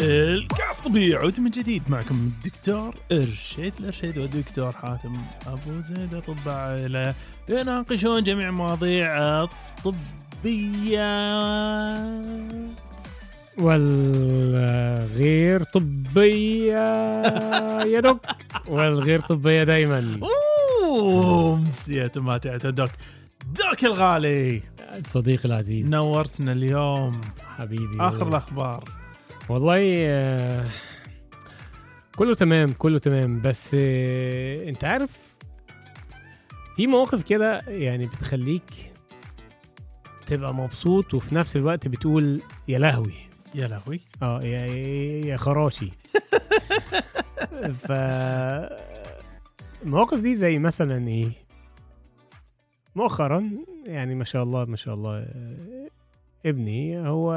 الكاس طبيعي عود من جديد معكم الدكتور إرشيد. الإرشيد والدكتور حاتم أبو زيد. أطباء عائله يناقشون جميع مواضيع الطبية. والغير طبية يا دوك. والغير طبية دايما. أوه أمسيت ما تعتدك دوك الغالي. صديقي العزيز. نورتنا اليوم. حبيبي. آخر الأخبار. والله آه، كله تمام كله تمام. بس آه، انت عارف في مواقف كده يعني بتخليك تبقى مبسوط وفي نفس الوقت بتقول يا لهوي. يا لهوي. آه يا يا خراشي. ف المواقف دي زي مثلا إيه؟ مؤخرا يعني ما شاء الله ما شاء الله آه، ابني هو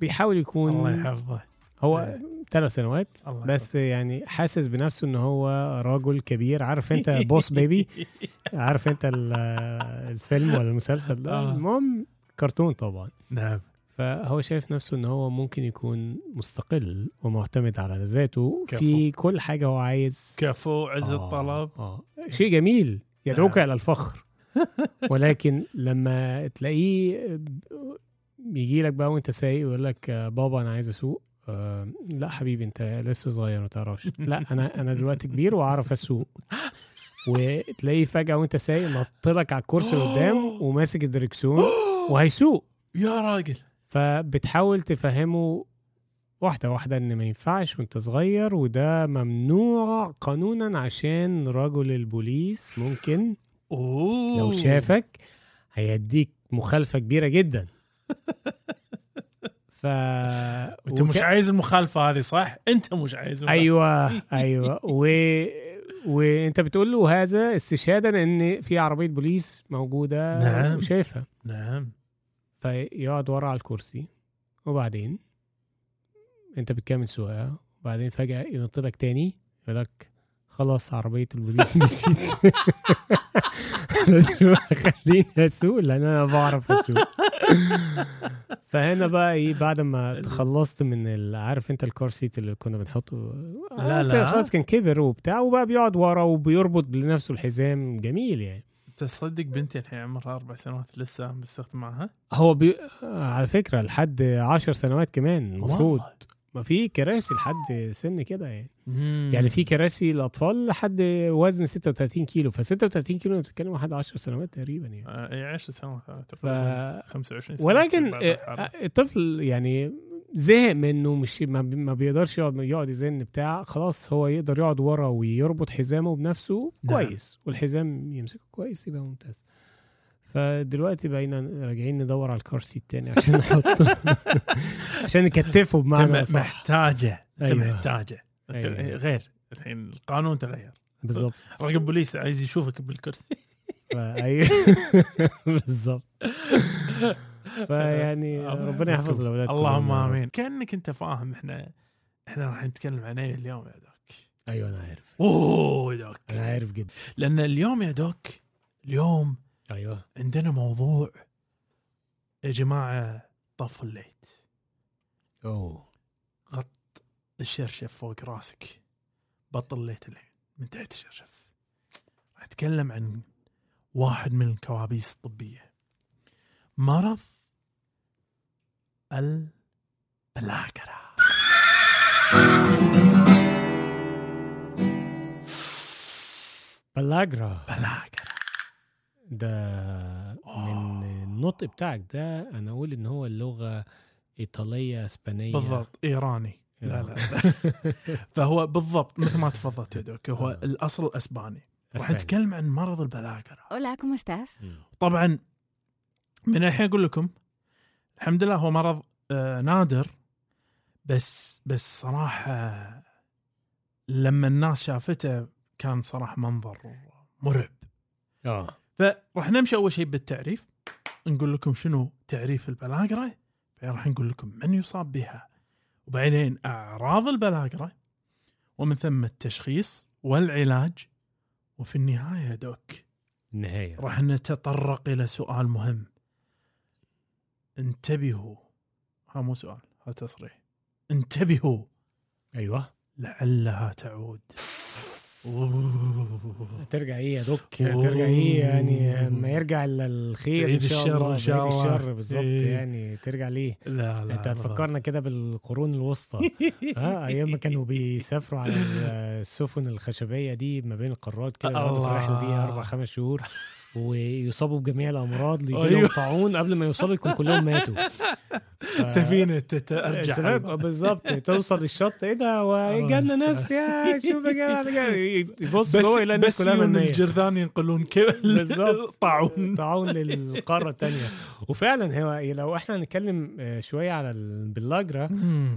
بيحاول يكون الله يحفظه. هو ثلاث سنوات الله بس يعني حاسس بنفسه إن هو رجل كبير. عارف أنت بوس بيبي عارف أنت ال- الفيلم ولا المسلسل ده؟ آه. المهم كرتون طبعا. نعم. فهو شايف نفسه إن هو ممكن يكون مستقل ومعتمد على ذاته كفو. في كل حاجة هو عايز. كفو عز آه، الطلب. آه. شيء جميل يدعوك نعم. إلى الفخر. ولكن لما تلاقيه يجي لك بقى وانت سايق ويقول لك آه، بابا أنا عايز أسوق. آه لا حبيبي أنت لسه صغير ما تعرفش. لا أنا أنا دلوقتي كبير وأعرف أسوق. وتلاقيه فجأة وأنت سايق نط لك على الكرسي قدام وماسك الدركسيون وهيسوق. يا راجل. فبتحاول تفهمه واحدة واحدة إن ما ينفعش وأنت صغير وده ممنوع قانونا عشان رجل البوليس ممكن أوه. لو شافك هيديك مخالفة كبيرة جدا. ف انت مش عايز المخالفة هذه صح؟ انت مش عايز. أيوه أيوه و... وانت بتقول له هذا استشهادا إن في عربية بوليس موجودة نعم. وشايفها نعم فيقعد ورا على الكرسي وبعدين أنت بتكمل سواقة وبعدين فجأة ينط لك تاني يقول لك خلاص عربية البوليس مشيت. خليني أسوق لأن أنا بعرف أسوق. فهنا بقى إيه بعد ما تخلصت من عارف أنت الكار سيت اللي كنا بنحطه؟ لا، آه، لا. خلاص كان كبر وبتاع وبقى بيقعد ورا وبيربط لنفسه الحزام. جميل يعني. تصدق بنتي الحين عمرها أربع سنوات لسه بستخدم معها هو بي... على فكرة لحد عشر سنوات كمان المفروض. ما في كراسي لحد سن كده يعني مم. يعني في كراسي الاطفال لحد وزن 36 كيلو ف 36 كيلو أنت بتتكلم واحد 10 سنوات تقريبا يعني آه، اي 10 سنوات ف... 25 سنة ولكن بعد آه،. الطفل يعني زهق منه مش ما, بي- ما بيقدرش يقعد يقعد يزن بتاع خلاص هو يقدر يقعد ورا ويربط حزامه بنفسه نعم. كويس والحزام يمسكه كويس يبقى ممتاز فدلوقتي بقينا راجعين ندور على ال car seat تاني عشان نحط عشان نكتفه بمعنى صح. محتاجه. أنت أيوة. محتاجه. أيوة. غير. الحين القانون تغير. بالظبط رقم بوليس عايز يشوفك بالكرسي. بالظبط فيعني ربنا يحفظ. الأولاد اللهم. آمين. كأنك أنت فاهم إحنا إحنا راح نتكلم عن إيه اليوم يا Doc؟ أيوه أنا عارف. أوه يا Doc. أنا عارف جدا. لأن اليوم يا Doc اليوم أيوه. عندنا موضوع يا جماعة طف ال light. أوه. غط الشرشف فوق راسك. بطل ال light الحين. من تحت الشرشف. راح أتكلم عن واحد من الكوابيس الطبية. مرض البلاجرا. بلاجرا بلاكرة. ده من النطق بتاعك ده أنا أقول إن هو اللغة إيطالية إسبانية. بالضبط إيراني. لا لا فهو بالضبط مثل ما تفضلت يا دوك هو آه. الأصل إسباني. راح. نتكلم عن مرض Hola, ¿cómo estás? مم. طبعا من الحين أقول لكم الحمد لله هو مرض آه نادر بس بس صراحة لما الناس شافته كان صراحة منظر مرعب. آه. فراح نمشي أول شيء بالتعريف. نقول لكم شنو تعريف البلاغرة؟ بعدين راح نقول لكم من يصاب بها. وبعدين أعراض البلاغرة. ومن ثم التشخيص والعلاج. وفي النهاية دوك. النهايه راح نتطرق إلى سؤال مهم. انتبهوا. ها مو سؤال هذا تصريح. انتبهوا. أيوه. لعلها تعود. ترجع إيه يا دوك. ترجع إيه يعني ما يرجع الا الخير إن شاء الله إن شاء الله. الشر بالظبط إيه. يعني ترجع ليه لا لا أنت. هتفكرنا كده بالقرون الوسطى ها أيام ما كانوا بيسافروا على السفن الخشبية دي ما بين القارات كده يقعدوا في الرحله دي الله. أربع خمس شهور ويصابوا بجميع الأمراض لهم أيوه. طاعون قبل ما يوصلوا يكون كلهم ماتوا سفينة ترجع بالظبط توصل الشط إيه ده؟ هو جالنا ناس يا شوف يا جدع يبص جوه يلاقي الناس كلها منية. الجرذان ينقلون كيف بالظبط. طاعون. طاعون للقارة الثانية وفعلا هو لو إحنا هنتكلم آه، شوية على البلاجرا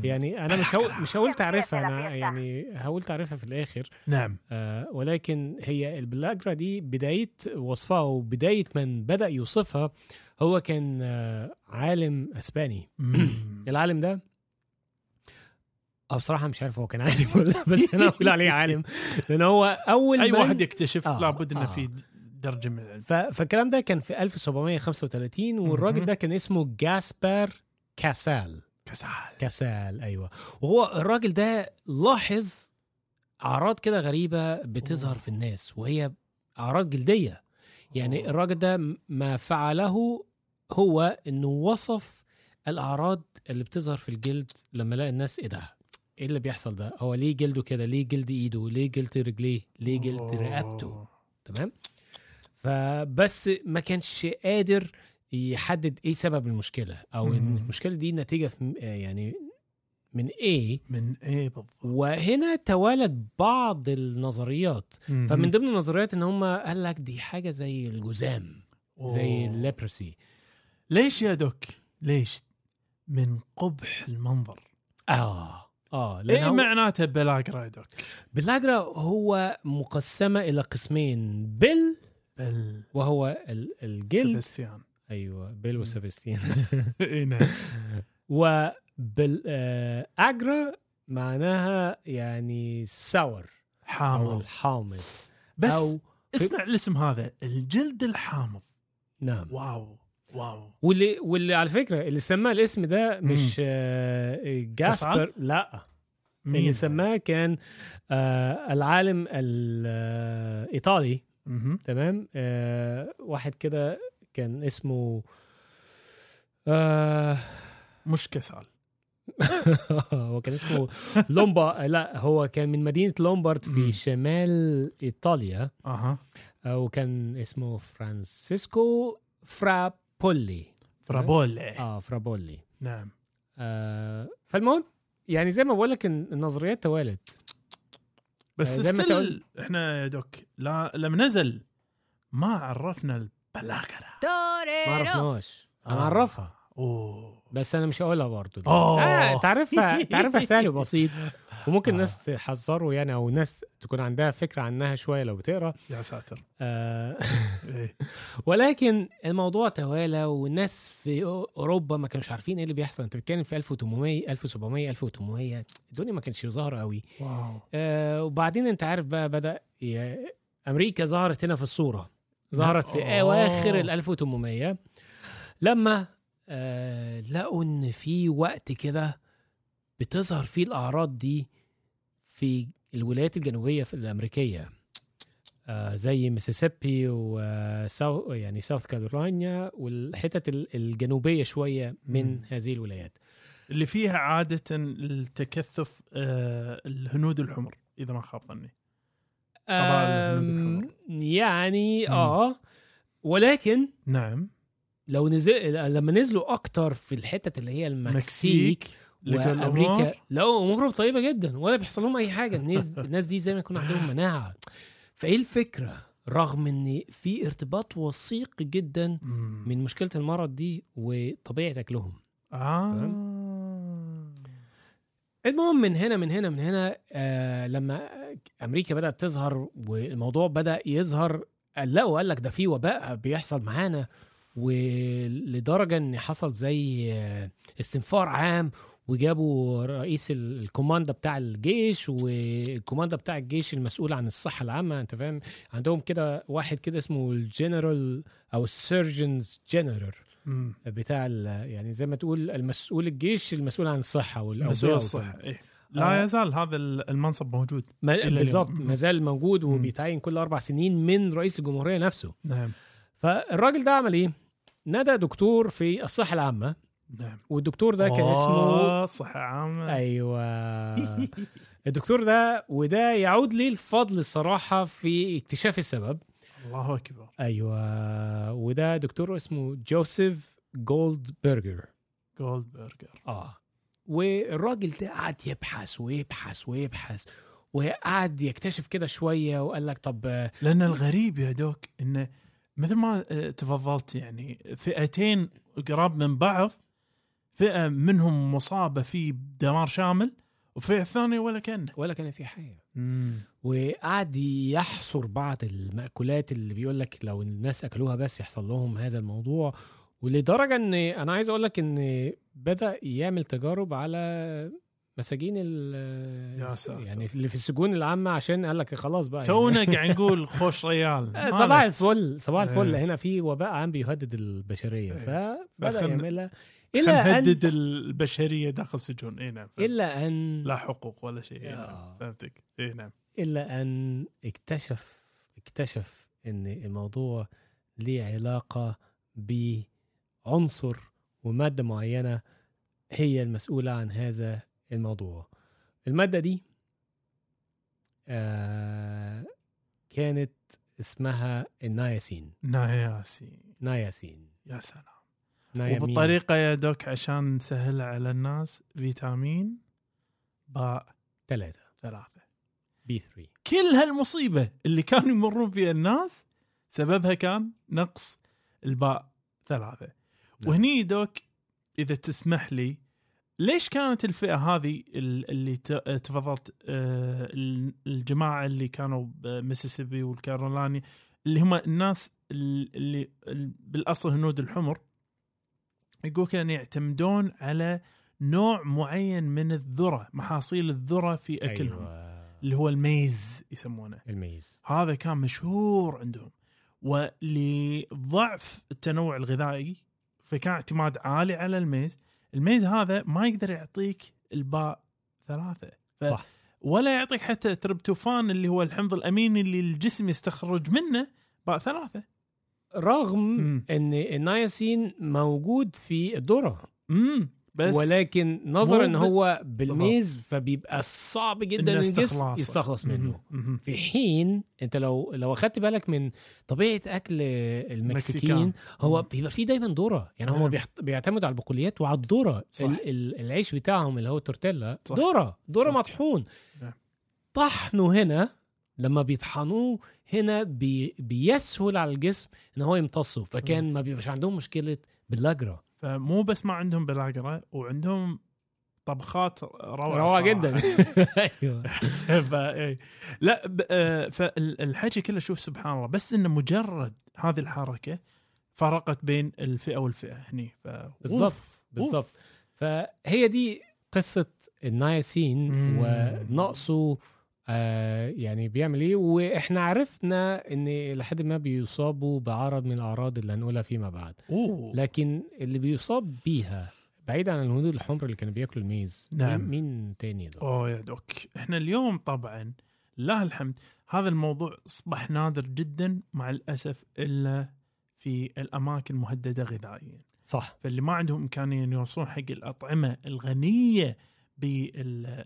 يعني أنا مش هقول مش هقول تعرفها أنا يعني هقول تعرفها في الآخر. نعم. آه ولكن هي البلاجرا دي بداية وصفها وبداية من بدأ يوصفها هو كان آه عالم أسباني. العالم ده أو بصراحة مش عارف هو كان عالم ولا لا، بس أنا أقول عليه عالم لأن هو أول أي واحد يكتشف آه، لابد إنه آه. في درجة من العلم. فالكلام ده كان في 1735 والراجل. ده كان اسمه جاسبر كاسال كسال كاسال أيوه وهو الراجل ده لاحظ أعراض كده غريبة بتظهر في الناس وهي أعراض جلدية يعني أوه. الراجل ده ما فعله هو إنه وصف الأعراض اللي بتظهر في الجلد لما لقى الناس إيه ده إيه اللي بيحصل ده؟ هو ليه جلده كده؟ ليه جلد إيده؟ ليه جلد رجليه؟ ليه جلد رقبته. تمام؟ فبس ما كانش قادر يحدد إيه سبب المشكلة أو إن مم. المشكلة دي نتيجة في آه يعني من إيه؟ من إيه بالضبط؟ وهنا توالد بعض النظريات. فمن ضمن النظريات إن هم قال لك دي حاجة زي الجذام زي. الليبرسي. ليش يا دوك؟ ليش؟ من قبح المنظر. آه. آه إيه معناته بلاغرا يا دوك؟ باللاجرا هو مقسمة إلى قسمين. بيل بل وهو ال- الجلد. سباستيان أيوه بيل مم. وسبستين اي نعم. وبال آه اجرا معناها يعني ساور أو حامض. الحامض. بس أو اسمع الاسم هذا الجلد الحامض. نعم. واو. واو. واللي واللي على فكرة اللي سماه الاسم ده مش آه جاسبر. لا. اللي مين؟ سماه كان آه العالم الايطالي مهم. تمام؟ آه واحد كده كان اسمه آه مش كسال. هو كان اسمه لومبا لا هو كان من مدينة لومبارد في. شمال إيطاليا. أها. آه، وكان اسمه فرانسيسكو فرابولي. فرابولي. آه فرابولي. نعم. آه فالمهم يعني زي ما بقول لك النظريات توالت. بس آه، زي ما still تقول- إحنا يا دوك لا لما نزل ما عرفنا البلاغرا ما عرفناش آه. هنعرفها أوه. بس أنا مش هقولها برضه. آه تعرفها تعرفها سهل وبسيط وممكن آه. ناس تحذروا يعني أو ناس تكون عندها فكرة عنها شوية لو بتقرأ يا ساتر آه إيه. ولكن الموضوع توالى والناس في أوروبا ما كانوش عارفين إيه اللي بيحصل أنت بتتكلم في 1800 1700 1800 الدنيا ما كانتش ظاهرة قوي واو آه وبعدين أنت عارف بقى بدأ. أمريكا ظهرت هنا في الصورة ظهرت في. أواخر ال 1800 لما آه لقوا إن في وقت كده بتظهر فيه الأعراض دي في الولايات الجنوبية في الأمريكية آه زي ميسيسيبي وساو يعني ساوث كارولينا والحتت ال- الجنوبية شوية من مم. هذه الولايات اللي فيها عادة التكثف آه الهنود الحمر إذا ما خاب ظني. يعني مم. آه ولكن نعم لو نزل لما نزلوا أكتر في الحتت اللي هي المكسيك وأمريكا لقوا امورهم طيبة جدا ولا بيحصل لهم أي حاجة. الناس الناس دي زي ما يكون عندهم مناعة. فإيه الفكرة؟ رغم إن في ارتباط وثيق جدا. من مشكلة المرض دي وطبيعة أكلهم. آه. المهم من هنا من هنا من هنا آه لما أمريكا بدأت تظهر والموضوع بدأ يظهر لقوا قال لك ده في وباء بيحصل معانا. ولدرجة إن حصل زي استنفار عام وجابوا رئيس ال- ال commander بتاع الجيش وال commander بتاع الجيش المسؤول عن الصحة العامة أنت فاهم عندهم كده واحد كده اسمه الجنرال أو ال Surgeon General. بتاع يعني زي ما تقول المسؤول الجيش المسؤول عن الصحة والاوبئه مسؤول. الصحة إيه. لا آه. يزال هذا المنصب موجود مم. ما زال موجود. وبيتعين كل أربع سنين من رئيس الجمهورية نفسه نعم فالراجل ده عمل إيه؟ نادى دكتور في الصحة العامة. نعم. والدكتور ده كان اسمه أوه، صحة عامة. أيوه. الدكتور ده وده يعود ليه الفضل الصراحة في اكتشاف السبب. الله أكبر. أيوه. وده دكتور اسمه جوزيف جولد برجر جولد برجر آه. والراجل ده قعد يبحث ويبحث ويبحث وقعد يكتشف كده شوية وقال لك طب آه، لأن الغريب يا دوك انه مثل ما آه، تفضلت يعني فئتين قراب من بعض فئة منهم مصابة في دمار شامل وفئة ثانية ولا كأنه. ولا كان في حاجة وقعد يحصر بعض المأكولات اللي بيقول لك لو الناس أكلوها بس يحصل لهم هذا الموضوع. ولدرجة إن أنا عايز أقول لك إن بدأ يعمل تجارب على مساجين ال يا ساتر. يعني اللي في السجون العامة عشان قال لك خلاص بقى تونا قاعد نقول خوش ريال آه، صباح الفل صباح الفل إيه. هنا في وباء عام بيهدد البشرية إيه. فبدأ يعملها إلى إلى أن نهدد البشرية داخل السجون اي نعم. إلا أن لا حقوق ولا شيء إي آه. نعم فهمتك اي نعم إلا أن اكتشف اكتشف إن الموضوع ليه علاقة بعنصر ومادة معينة هي المسؤولة عن هذا الموضوع. المادة دي آه كانت اسمها النياسين ناياسي نياسين يا سلام. نيامين. وبالطريقة يا دوك عشان نسهلها على الناس فيتامين باء ثلاثة. ثلاثة. بي 3 كل هالمصيبة اللي كانوا يمرون فيها الناس سببها كان نقص الباء ثلاثة. نعم. وهني دوك إذا تسمح لي ليش كانت الفئة هذه ال- اللي تفضلت آه، ال- الجماعة اللي كانوا بميسيسيبي والكارولاني اللي هم الناس ال- اللي ال- بالأصل هنود الحمر يقول كانوا يعتمدون على نوع معين من الذرة محاصيل الذرة في أكلهم. أيوة. اللي هو الميز يسمونه الميز هذا كان مشهور عندهم ولضعف التنوع الغذائي فكان اعتماد عالي على الميز الميز هذا ما يقدر يعطيك الباء ثلاثة. ف... صح. ولا يعطيك حتى تربتوفان اللي هو الحمض الأميني اللي الجسم يستخرج منه باء ثلاثة. رغم مم. إن النياسين موجود في الذره امم بس ولكن نظرا ان هو بالميز فبيبقى صعب جدا إنه الجسم. يستخلص منه مم. مم. في حين انت لو لو اخدت بالك من طبيعة أكل المكسيكيين. هو مم. بيبقى فيه دايما ذرة يعني هم بيعتمدوا على البقوليات وعلى الذره العيش بتاعهم اللي هو التورتيلا. ذرة ذرة. مطحون نعم. طحنه هنا لما بيطحنوه هنا بي بيسهل على الجسم إن هو يمتصه فكان ما بيبقاش عندهم مشكلة باللاجرا فمو بس ما عندهم بلاغرة وعندهم طبخات روعة صراحة. جدا أيوه فا إيه. لا آه، فالحكي كله شوف سبحان الله بس إنه مجرد هذه الحركة فرقت بين الفئة والفئة هني ف بالظبط أوف. بالظبط فهي دي قصة النايسين. ونقصه آه يعني بيعمل إيه؟ وإحنا عرفنا إن لحد ما بيصابوا بعرض من الأعراض اللي هنقولها فيما بعد. أوه. لكن اللي بيصاب بيها بعيد عن الهنود الحمر اللي كانوا بياكلوا الميز نعم. مين, تاني ده أوه يا دوك. إحنا اليوم طبعا لله الحمد هذا الموضوع أصبح نادر جدا مع الأسف إلا في الأماكن مهددة غذائيا. صح. فاللي ما عندهم إمكانية ان يوصلون حق الأطعمة الغنية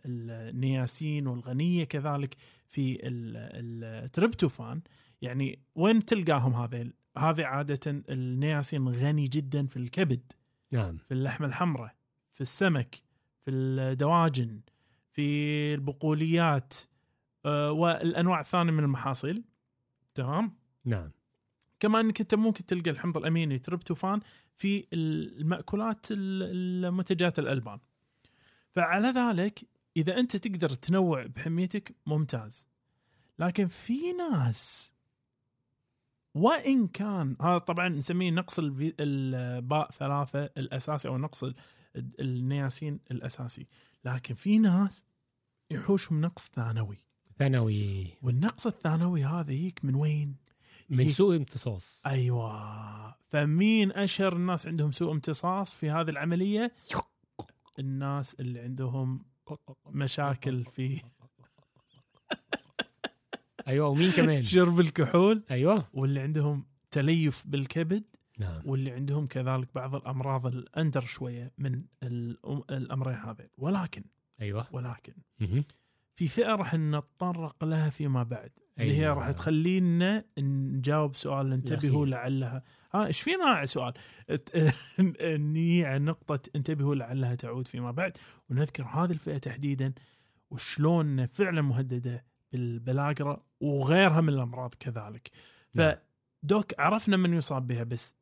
بالنياسين والغنية كذلك في ال- التريبتوفان يعني وين تلقاهم هذيل؟ هذه عادة النياسين غني جدا في الكبد، نعم في اللحمه الحمراء، في السمك، في الدواجن، في البقوليات آه، والأنواع الثانية من المحاصيل. تمام؟ نعم كما إنك أنت ممكن تلقى الحمض الأميني تريبتوفان في المأكولات ال- المنتجات الألبان. فعلى ذلك إذا أنت تقدر تنوع بحميتك ممتاز. لكن في ناس وإن كان هذا طبعا نسميه نقص الباء ثلاثة الأساسي أو نقص ال- النياسين الأساسي، لكن في ناس يحوشهم نقص ثانوي. ثانوي والنقص الثانوي هذا يجيك من وين؟ من سوء امتصاص أيوه فمين أشهر الناس عندهم سوء امتصاص في هذه العملية؟ الناس اللي عندهم مشاكل في أيوه ومين كمان؟ شرب الكحول. أيوه. واللي عندهم تليف بالكبد. نعم. واللي عندهم كذلك بعض الأمراض الأندر شوية من الأمرين هذين. ولكن أيوه. ولكن. في فئة راح نتطرق لها فيما بعد. اللي هي أيوة. راح تخلينا نجاوب سؤال انتبهوا. لعلها. ها إيش فينا سؤال على نقطة انتبهوا لعلها تعود فيما بعد ونذكر هذه الفئة تحديدا وشلون فعلا مهددة بالبلاغرة وغيرها من الأمراض كذلك نعم. فدوك عرفنا من يصاب بها بس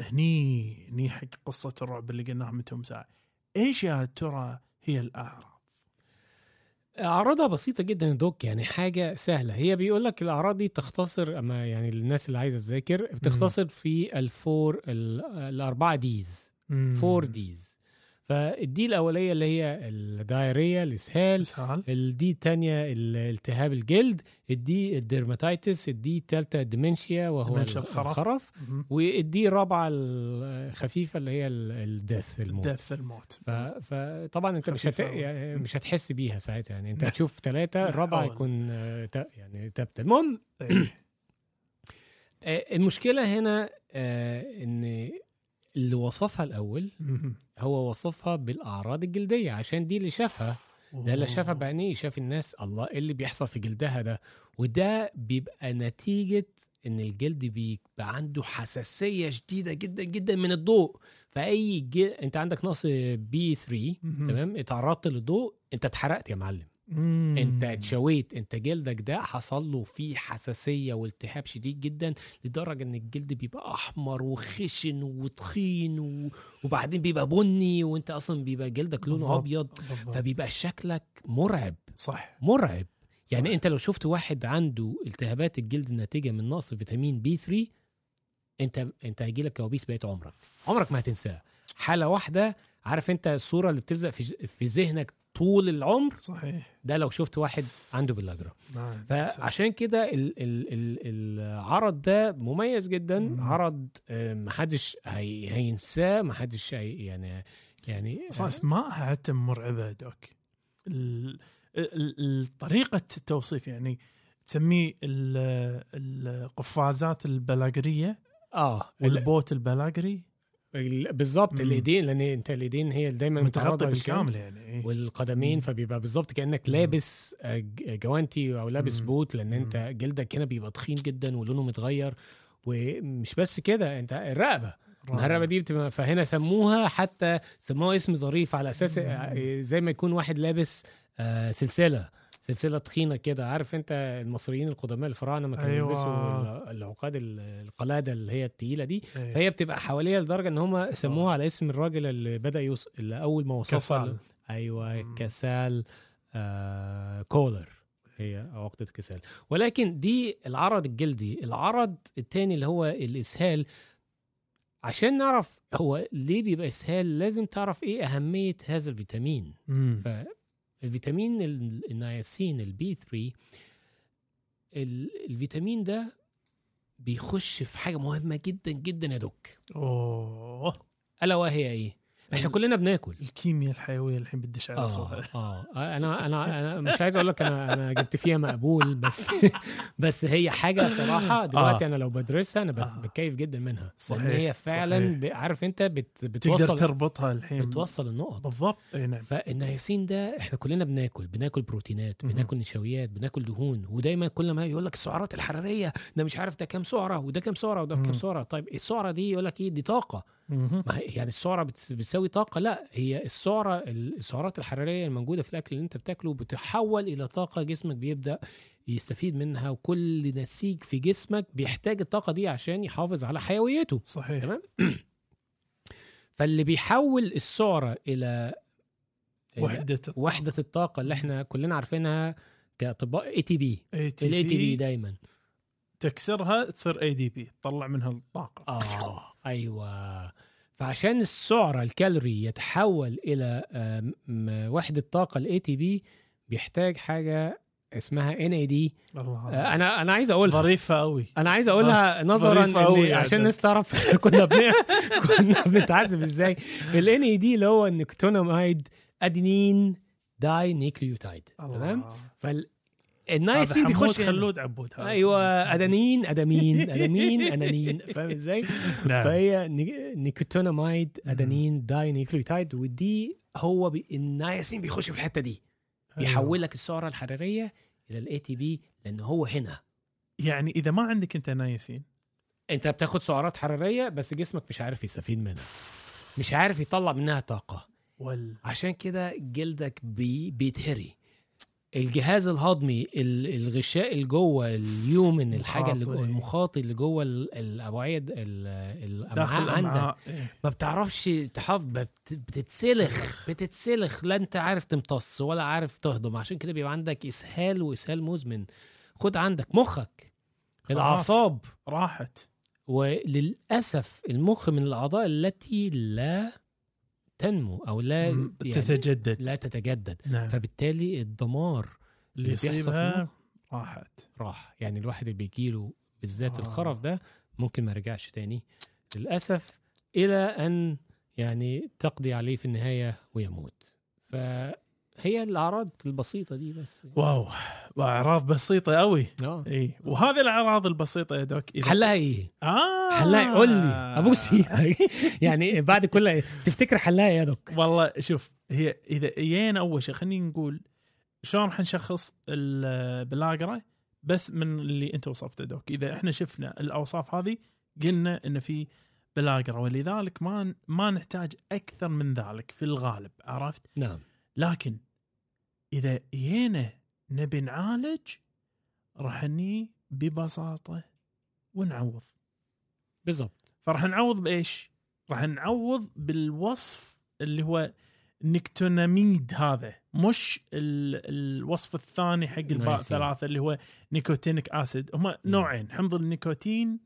هني هني حق قصة الرعب اللي قلناها من تمساح إيش يا ترى هي الأعراض؟ أعراضها بسيطة جدا يا doc يعني حاجة سهلة. هي بيقول لك الأعراض دي تختصر أما يعني للناس اللي عايزة تذاكر بتختصر في ال four ال- الأربعة Ds four Ds فال D الأولية اللي هي ال diarrhea الإسهال إسهال. ال D الثانية التهاب الجلد الدي الديرماتيتس الدي الثالثه الديمنشيا وهو الخرف, الخرف. والدي الرابعة الخفيفة اللي هي الدث الموت. دث الموت. ف... فطبعا أنت مش هت... يعني مش هتحس بيها ساعتها يعني أنت هتشوف ثلاثة الرابعه. يكون آه، ت... يعني تبت المهم إيه. آه، المشكلة هنا آه، إن اللي وصفها الأول. هو وصفها بالأعراض الجلدية عشان دي اللي شافها ده اللي شافها. بعينيه شاف الناس الله إيه اللي بيحصل في جلدها ده وده بيبقى نتيجة إن الجلد بيبقى عنده حساسية شديدة جدا جدا من الضوء فأي جل... أنت عندك نقص بي 3 مهم. تمام اتعرضت للضوء أنت اتحرقت يا معلم مم. انت اتشويت انت جلدك ده حصل له فيه حساسية والتهاب شديد جدا لدرجة إن الجلد بيبقى أحمر وخشن وتخين و... وبعدين بيبقى بني وأنت أصلا بيبقى جلدك لونه. أبيض. فبيبقى شكلك مرعب صح مرعب يعني صح. أنت لو شفت واحد عنده التهابات الجلد الناتجه من نقص فيتامين B 3 أنت أنت هيجي لك كوابيس بقيت عمرك عمرك ما هتنساها حالة واحدة عارف أنت الصورة اللي بتلزق في في ذهنك طول العمر صحيح. ده لو شفت واحد عنده باللاجرا نعم. فعشان كده ال ال ال العرض ده مميز جدا. مم. عرض آه، محدش هي هينساه محدش هي يعني يعني أصلا اسمائها حتى مرعبه doc طريقة التوصيف يعني تسميه ال- القفازات البلاغرية آه والبوت البلاغري. ال- بالظبط. الإيدين لأن أنت الإيدين هي دايما متغطى. بالكامل يعني إيه. والقدمين مم. فبيبقى بالظبط كأنك. لابس آه، جوانتي أو لابس مم. بوت لأن. أنت جلدك هنا بيبقى تخين جدا ولونه متغير ومش بس كده أنت الرقبة الرقبة دي بتبقى فهنا سموها حتى سموها اسم ظريف على أساس آه، زي ما يكون واحد لابس آه، سلسلة سلسلة تخينة كده عارف انت المصريين القدماء الفراعنة ما كانوا أيوة. يلبسوا ال- العقاد ال- القلاده اللي هي التقيلة دي إيه. فهي بتبقى حواليها لدرجة إن هم سموها آه. على اسم الراجل اللي بدأ يوص... اللي أول ما وصفها كسال أيوه مم. كسال آه كولر هي عقدة كسال ولكن دي العرض الجلدي العرض التاني اللي هو الإسهال عشان نعرف هو ليه بيبقى إسهال لازم تعرف إيه أهمية هذا الفيتامين مم. ال- ال niacin ال B 3 ال- الفيتامين ده بيخش في حاجة مهمة جدا جدا يا doc أوه ألا وهي إيه؟ إحنا ال- كلنا بناكل الكيمياء الحيوية الحين بدش على صوتها آه أنا أنا أنا مش عايز أقول لك أنا أنا جبت فيها مقبول بس بس هي حاجة صراحة دلوقتي آه. أنا لو بدرسها أنا آه. بتكيف جدا منها لأن صحيح، هي فعلا صحيح. عارف أنت بت تقدر بتوصل تربطها الحين بتوصل النقط بالضبط اي نعم فالنياسين ده إحنا كلنا بناكل بناكل بروتينات. بناكل نشويات بناكل دهون ودايما كل ما يقول لك السعرات الحرارية ده مش عارف ده كام سعرة وده كام سعرة وده كام. سعرة طيب السعرة دي يقول لك إيه دي طاقة. ما يعني السعرة بتس- بتساوي طاقة. لا هي السعرة السعرات الحرارية الموجودة في الأكل اللي أنت بتاكله بتحول إلى طاقة جسمك بيبدأ يستفيد منها وكل نسيج في جسمك بيحتاج الطاقة دي عشان يحافظ على حيويته. صحيح. تمام؟ فاللي بيحول السعرة إلى وحدة وحدة الطاقة اللي إحنا كلنا عارفينها كأطباء ATP ال ATP P دايما. تكسرها تصير ADP تطلع منها الطاقة. آه. أيوه. فعشان السعره الكالوري يتحول إلى م- وحدة طاقة ال ATP بيحتاج حاجة اسمها NAD أنا أنا عايز أقولها. ظريفة قوي أنا عايز أقولها نظرا إن عشان. الناس تعرف كنا بن... كنا بنتعذب إزاي. ال NAD اللي هو ال nicotinamide adenine dinucleotide تمام؟ فال النايسين بيخش. خلود عبود هذا أيوه adenine adenine adenine adenine فاهم إزاي؟ نعم. فهي ني- nicotinamide adenine dinucleotide ودي هو بي... النياسين بيخش في الحتة دي. بيحول لك السعرة الحرارية إلى ال ATP لأن هو هنا. يعني إذا ما عندك أنت نايسين أنت بتاخد سعرات حرارية بس جسمك مش عارف يستفيد منها. مش عارف يطلع منها طاقة. وال عشان كده جلدك بي بيتهري. الجهاز الهضمي ال- الغشاء اللي جوه اليومن الحاجة اللي جوه مخاطي. المخاطي اللي جوه ال- الاوعيه الأمعاء عندك إيه. ما بتعرفش تحافظ بت- بتتسلخ بتتسلخ لا انت عارف تمتص ولا عارف تهضم عشان كده بيبقى عندك إسهال وإسهال مزمن خد عندك مخك. الأعصاب راحت وللأسف المخ من الأعضاء التي لا تنمو أو لا. يعني تتجدد لا تتجدد نعم فبالتالي الدمار اللي بيحصل يصيبها. راحت راح يعني الواحد اللي بيجيله بالذات آه. الخرف ده ممكن ما يرجعش تاني للأسف إلى أن يعني تقضي عليه في النهاية ويموت فهي الأعراض البسيطة دي بس. واو. واعراض بسيطة قوي آه. إي. وهذه الأعراض البسيطة يا دوك. حلها إيه؟ آه. حلها قول لي. ابوس يعني بعد كل تفتكر حلها يا دك والله شوف هي إذا جينا أول شيء خلينا نقول شلون راح نشخص البلاغره بس من اللي أنت وصفته دوك. إذا إحنا شفنا الأوصاف هذه قلنا ان في بلاغره ولذلك ما ما نحتاج أكثر من ذلك في الغالب عرفت؟ نعم. لكن إذا جينا نبي نعالج راح ني ببساطة ونعوض. بالضبط. فراح نعوض بإيش؟ راح نعوض بالوصف اللي هو nicotinamide هذا مش ال- الوصف الثاني حق الباء. ثلاثة اللي هو nicotinic acid. هم نوعين حمض النيكوتين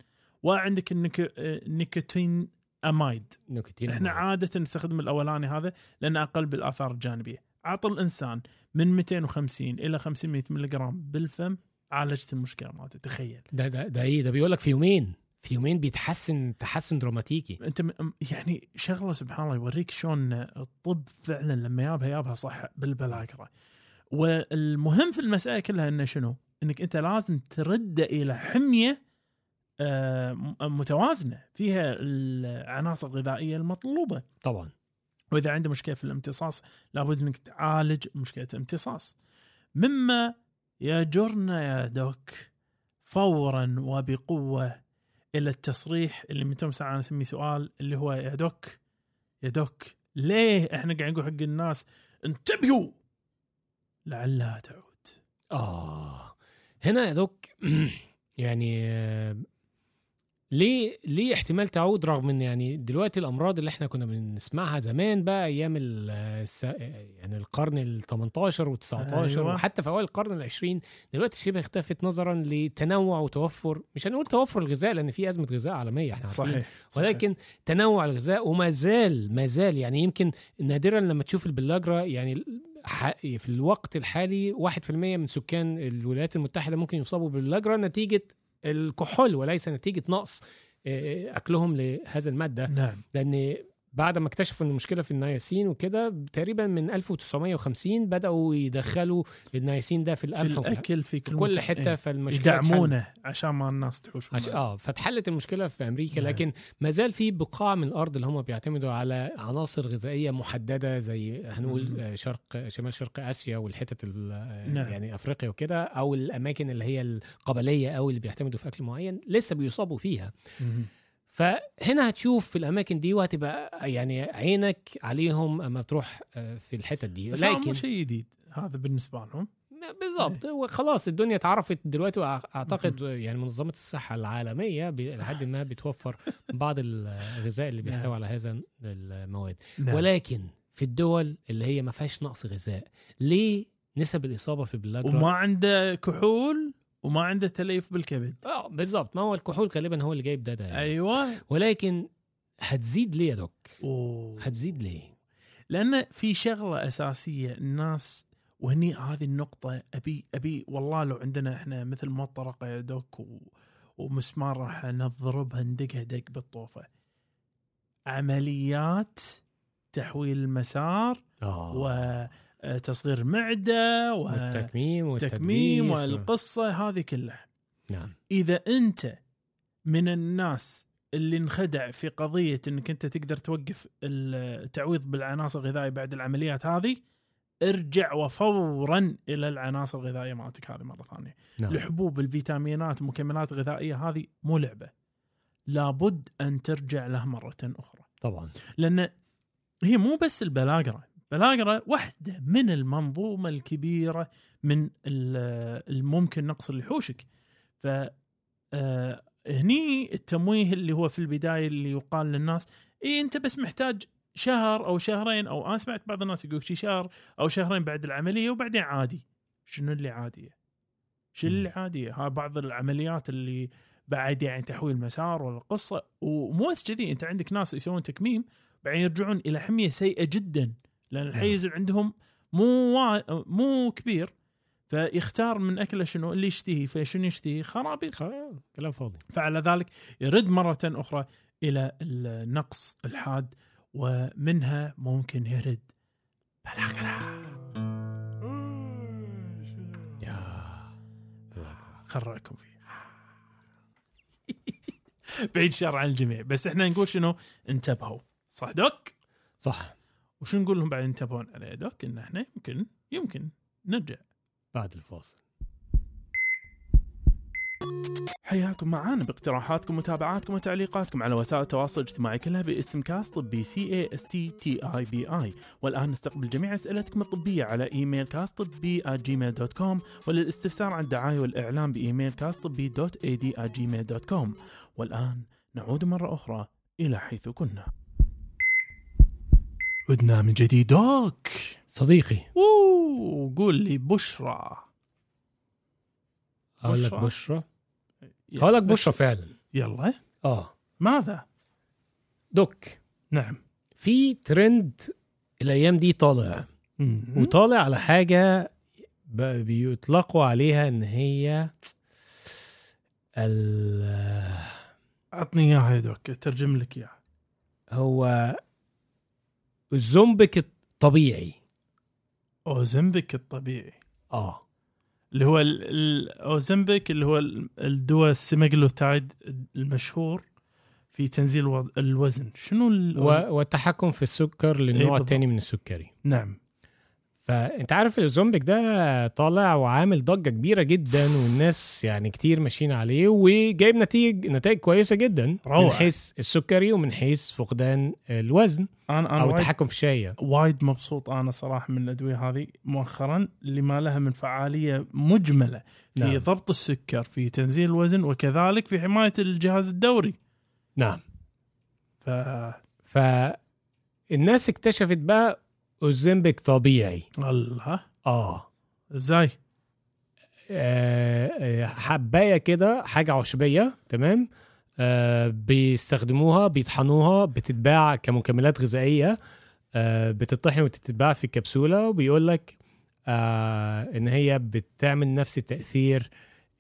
وعندك ال nico ال nicotinamide. نكتين إحنا عادة نستخدم الأولاني هذا لأنه أقل بالآثار الجانبية. عطى الإنسان من 250 إلى 500 ملغ بالفم عالجت المشكلة مالته تخيل. ده ده ده إيه؟ ده بيقول لك في يومين. في يومين بيتحسن تحسن دراماتيكي. أنت يعني شغلة سبحان الله يوريك شلون الطب فعلا لما يابها يابها صح بالبلاغرة. والمهم في المسألة كلها إنه شنو؟ إنك أنت لازم ترد إلى حمية آه، متوازنة فيها العناصر الغذائية المطلوبة. طبعا. وإذا عنده مشكلة في الامتصاص لابد إنك تعالج مشكلة الامتصاص. مما يجرنا يا دوك فورا وبقوة إلى التصريح اللي من توم ساعة أسميه سؤال اللي هو يا دوك يا دوك ليه إحنا قاعد نقول حق الناس انتبهوا لعلها تعود؟ آه. هنا يا دوك يعني آه، ليه ليه احتمال تعود رغم إن يعني دلوقتي الأمراض اللي إحنا كنا بنسمعها زمان بقى أيام ال- الس- يعني القرن ال 18 و 19 أيوة. وحتى في أوائل القرن ال 20 دلوقتي شبه اختفت نظرا لتنوع وتوفر مش هنقول توفر الغذاء لأن في أزمة غذاء عالمية إحنا عارفين صحيح, صحيح. ولكن تنوع الغذاء وما زال ما زال يعني يمكن نادرا لما تشوف البلاجرا يعني في الوقت الحالي 1% من سكان الولايات المتحدة ممكن يصابوا بالبلاجرا نتيجة الكحول وليس نتيجة نقص آه، أكلهم لهذا المادة. نعم. لأن بعد ما اكتشفوا إن المشكلة في النياسين وكده تقريبا من 1950 بدأوا يدخلوا النياسين ده في في القمح وفي الأكل في كل, في كل. حتة إيه. فالمشكلة يدعمونه عشان ما الناس تحوش عش... آه فاتحلت المشكلة في أمريكا نعم. لكن ما زال في بقاع من الأرض اللي هم بيعتمدوا على عناصر غذائية محددة زي هنقول مم. آه، شرق شمال شرق آسيا والحتت ال- آه، نعم. يعني أفريقيا وكده أو الأماكن اللي هي القبلية أو اللي بيعتمدوا في أكل معين لسه بيصابوا فيها مهم. فهنا هتشوف في الأماكن دي وهتبقى يعني عينك عليهم أما تروح آه، في الحتت دي. بس لكن شيء جديد هذا بالنسبة لهم. بالضبط. وخلاص الدنيا اتعرفت دلوقتي وأعتقد يعني منظمة الصحة العالمية لحد ما بتوفر بعض الغذاء اللي نعم. بيحتوي على هذا المواد. نعم. ولكن في الدول اللي هي ما فيهاش نقص غذاء ليه نسب الإصابة في البلاجرا وما عنده كحول؟ وما عنده تليف بالكبد. آه بالظبط ما هو الكحول غالبا هو اللي جايب ده ده يعني. أيوه. ولكن هتزيد ليه يا دوك؟ أوه. هتزيد ليه؟ لأن في شغلة أساسية الناس وهني هذه النقطة أبي أبي والله لو عندنا إحنا مثل ما طرقة يا دوك و... ومسمار راح نضربها ندقها دق بالطوفة. عمليات تحويل المسار آه. وتصغير المعدة والتكميم والتكميم والتدبيس والقصة هذه كلها نعم إذا أنت من الناس اللي انخدع في قضية إنك أنت تقدر توقف التعويض بالعناصر الغذائية بعد العمليات هذه ارجع وفورا إلى العناصر الغذائية مالتك هذه مرة ثانية. نعم الحبوب الفيتامينات المكملات الغذائيه هذه مو لعبة. لابد أن ترجع له مرة أخرى. طبعا لأن هي مو بس البلاغرة، البلاغره واحدة من المنظومة الكبيرة من ال- الممكن نقص اللي يحوشك. ف آه، هني التمويه اللي هو في البداية اللي يقال للناس اي أنت بس محتاج شهر أو شهرين أو أنا سمعت بعض الناس يقول شي شهر أو شهرين بعد العملية وبعدين عادي. شنو اللي عادية؟ شنو اللي عادية؟ ها بعض العمليات اللي بعد يعني تحويل مسار ولا قصة ومو بس كذي أنت عندك ناس يسوون تكميم بعدين يرجعون إلى حمية سيئة جدا لأن الحيز اللي عندهم مو وا... مو كبير فيختار من أكله شنو اللي يشتهي فشنو يشتهي خرابيط. كلام فاضي. فعلى ذلك يرد مرة أخرى إلى النقص الحاد ومنها ممكن يرد بلاغرة يا خرعكم فيه. بعيد شر عن الجميع. بس إحنا نقول شنو؟ انتبهوا. صح doc؟ صح. وشو نقول لهم بعد ينتبهون عليه doc إن إحنا يمكن يمكن نرجع. بعد الفاصل. حياكم معانا باقتراحاتكم ومتابعاتكم وتعليقاتكم على وسائل التواصل الاجتماعي كلها باسم كاست طبي C A S T T E B I والآن نستقبل جميع أسئلتكم الطبية على إيميل كاست طبي Gmail dot com وللاستفسار عن الدعاية والاعلام بإيميل كاست طبي dot AD Gmail dot com والآن نعود مرة أخرى إلى حيث كنا. عدنا من جديد. doc. صديقي. أوه قول لي بشرى. أقول لك بشرى؟ هقول لك بشرى فعلا. يلا. آه. ماذا؟ دوك. نعم. في ترند الأيام دي طالع. وطالع على حاجة بيطلقوا عليها إن هي ال عطني إياها يا Doc أترجم لك إياها. هو الاوزمبك الطبيعي. اوزمبيك الطبيعي. آه. اللي هو ال- الاوزمبيك اللي هو ال- الدواء ال semaglutide المشهور في تنزيل الوزن. شنو و... الأوز... والتحكم في السكر إيه للنوع. الثاني من السكري. نعم. فأنت عارف الاوزمبك ده طالع وعامل ضجة كبيرة جدا والناس يعني كتير ماشيين عليه وجايب نتيجه نتائج كويسة جدا من روعة. حيث السكري ومن حيث فقدان الوزن أنا أنا أو التحكم في الشهيه وايد مبسوط أنا صراحة من الأدوية هذه مؤخرا لما لها من فعالية مجملة في نعم. ضبط السكر في تنزيل الوزن وكذلك في حماية الجهاز الدوري نعم ف فالناس اكتشفت بقى الزومبك طبيعي. الله. آه. إزاي؟ آه، آه، حباية كده حاجة عشبية تمام؟ آه، بيستخدموها بيطحنوها بتتباع كمكملات غذائية. آه، بتطحن وتتباع في كبسوله وبيقول لك آه، إن هي بتعمل نفس تأثير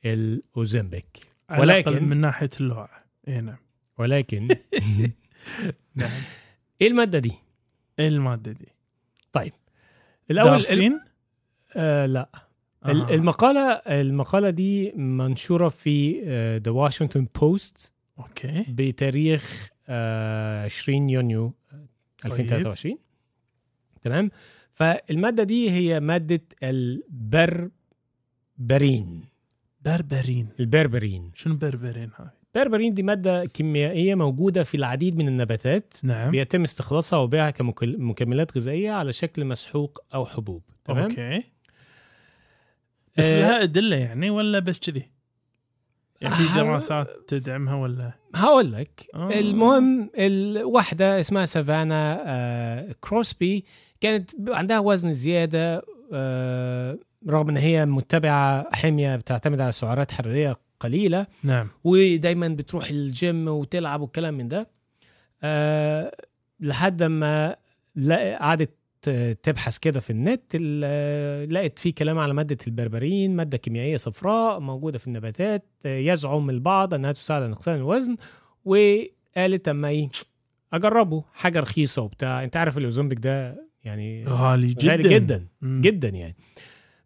الاوزمبيك ولكن- من ناحية اللوعه اي نعم. ولكن نعم. إيه المادة دي؟ إيه المادة دي؟ طيب. الأول دارسين آه لا. آه. ال- المقالة المقالة دي منشورة في The Washington Post أوكي. بتاريخ آه 20 يونيو 2023 تمام؟ فالمادة دي هي مادة البربرين. بربرين. البربرين. شنو بربرين هاي؟ البربرين دي مادة كيميائية موجودة في العديد من النباتات نعم. بيتم استخلاصها وبيعها كمكملات غذائية على شكل مسحوق أو حبوب. تمام؟ okay. بس آه، لها أدلة يعني ولا بس كذي؟ يعني في ها- دراسات تدعمها ولا؟ هقول لك آه. المهم الواحده اسمها سافانا آه كروسبي كانت عندها وزن زيادة آه رغم إن هي متبعة حمية بتعتمد على سعرات حرارية قليلة. نعم. ودايما بتروح الجيم وتلعب والكلام من ده. آه لحد ما قعدت تبحث كده في النت ال- لقيت في كلام على مادة البربرين مادة كيميائية صفراء موجودة في النباتات يزعم البعض إنها تساعد على نقصان الوزن وقالت أما إيه أجربه حاجة رخيصة وبتاع. أنت عارف الاوزومبيك ده يعني غالي جدا. غالي جدا مم. جدا يعني.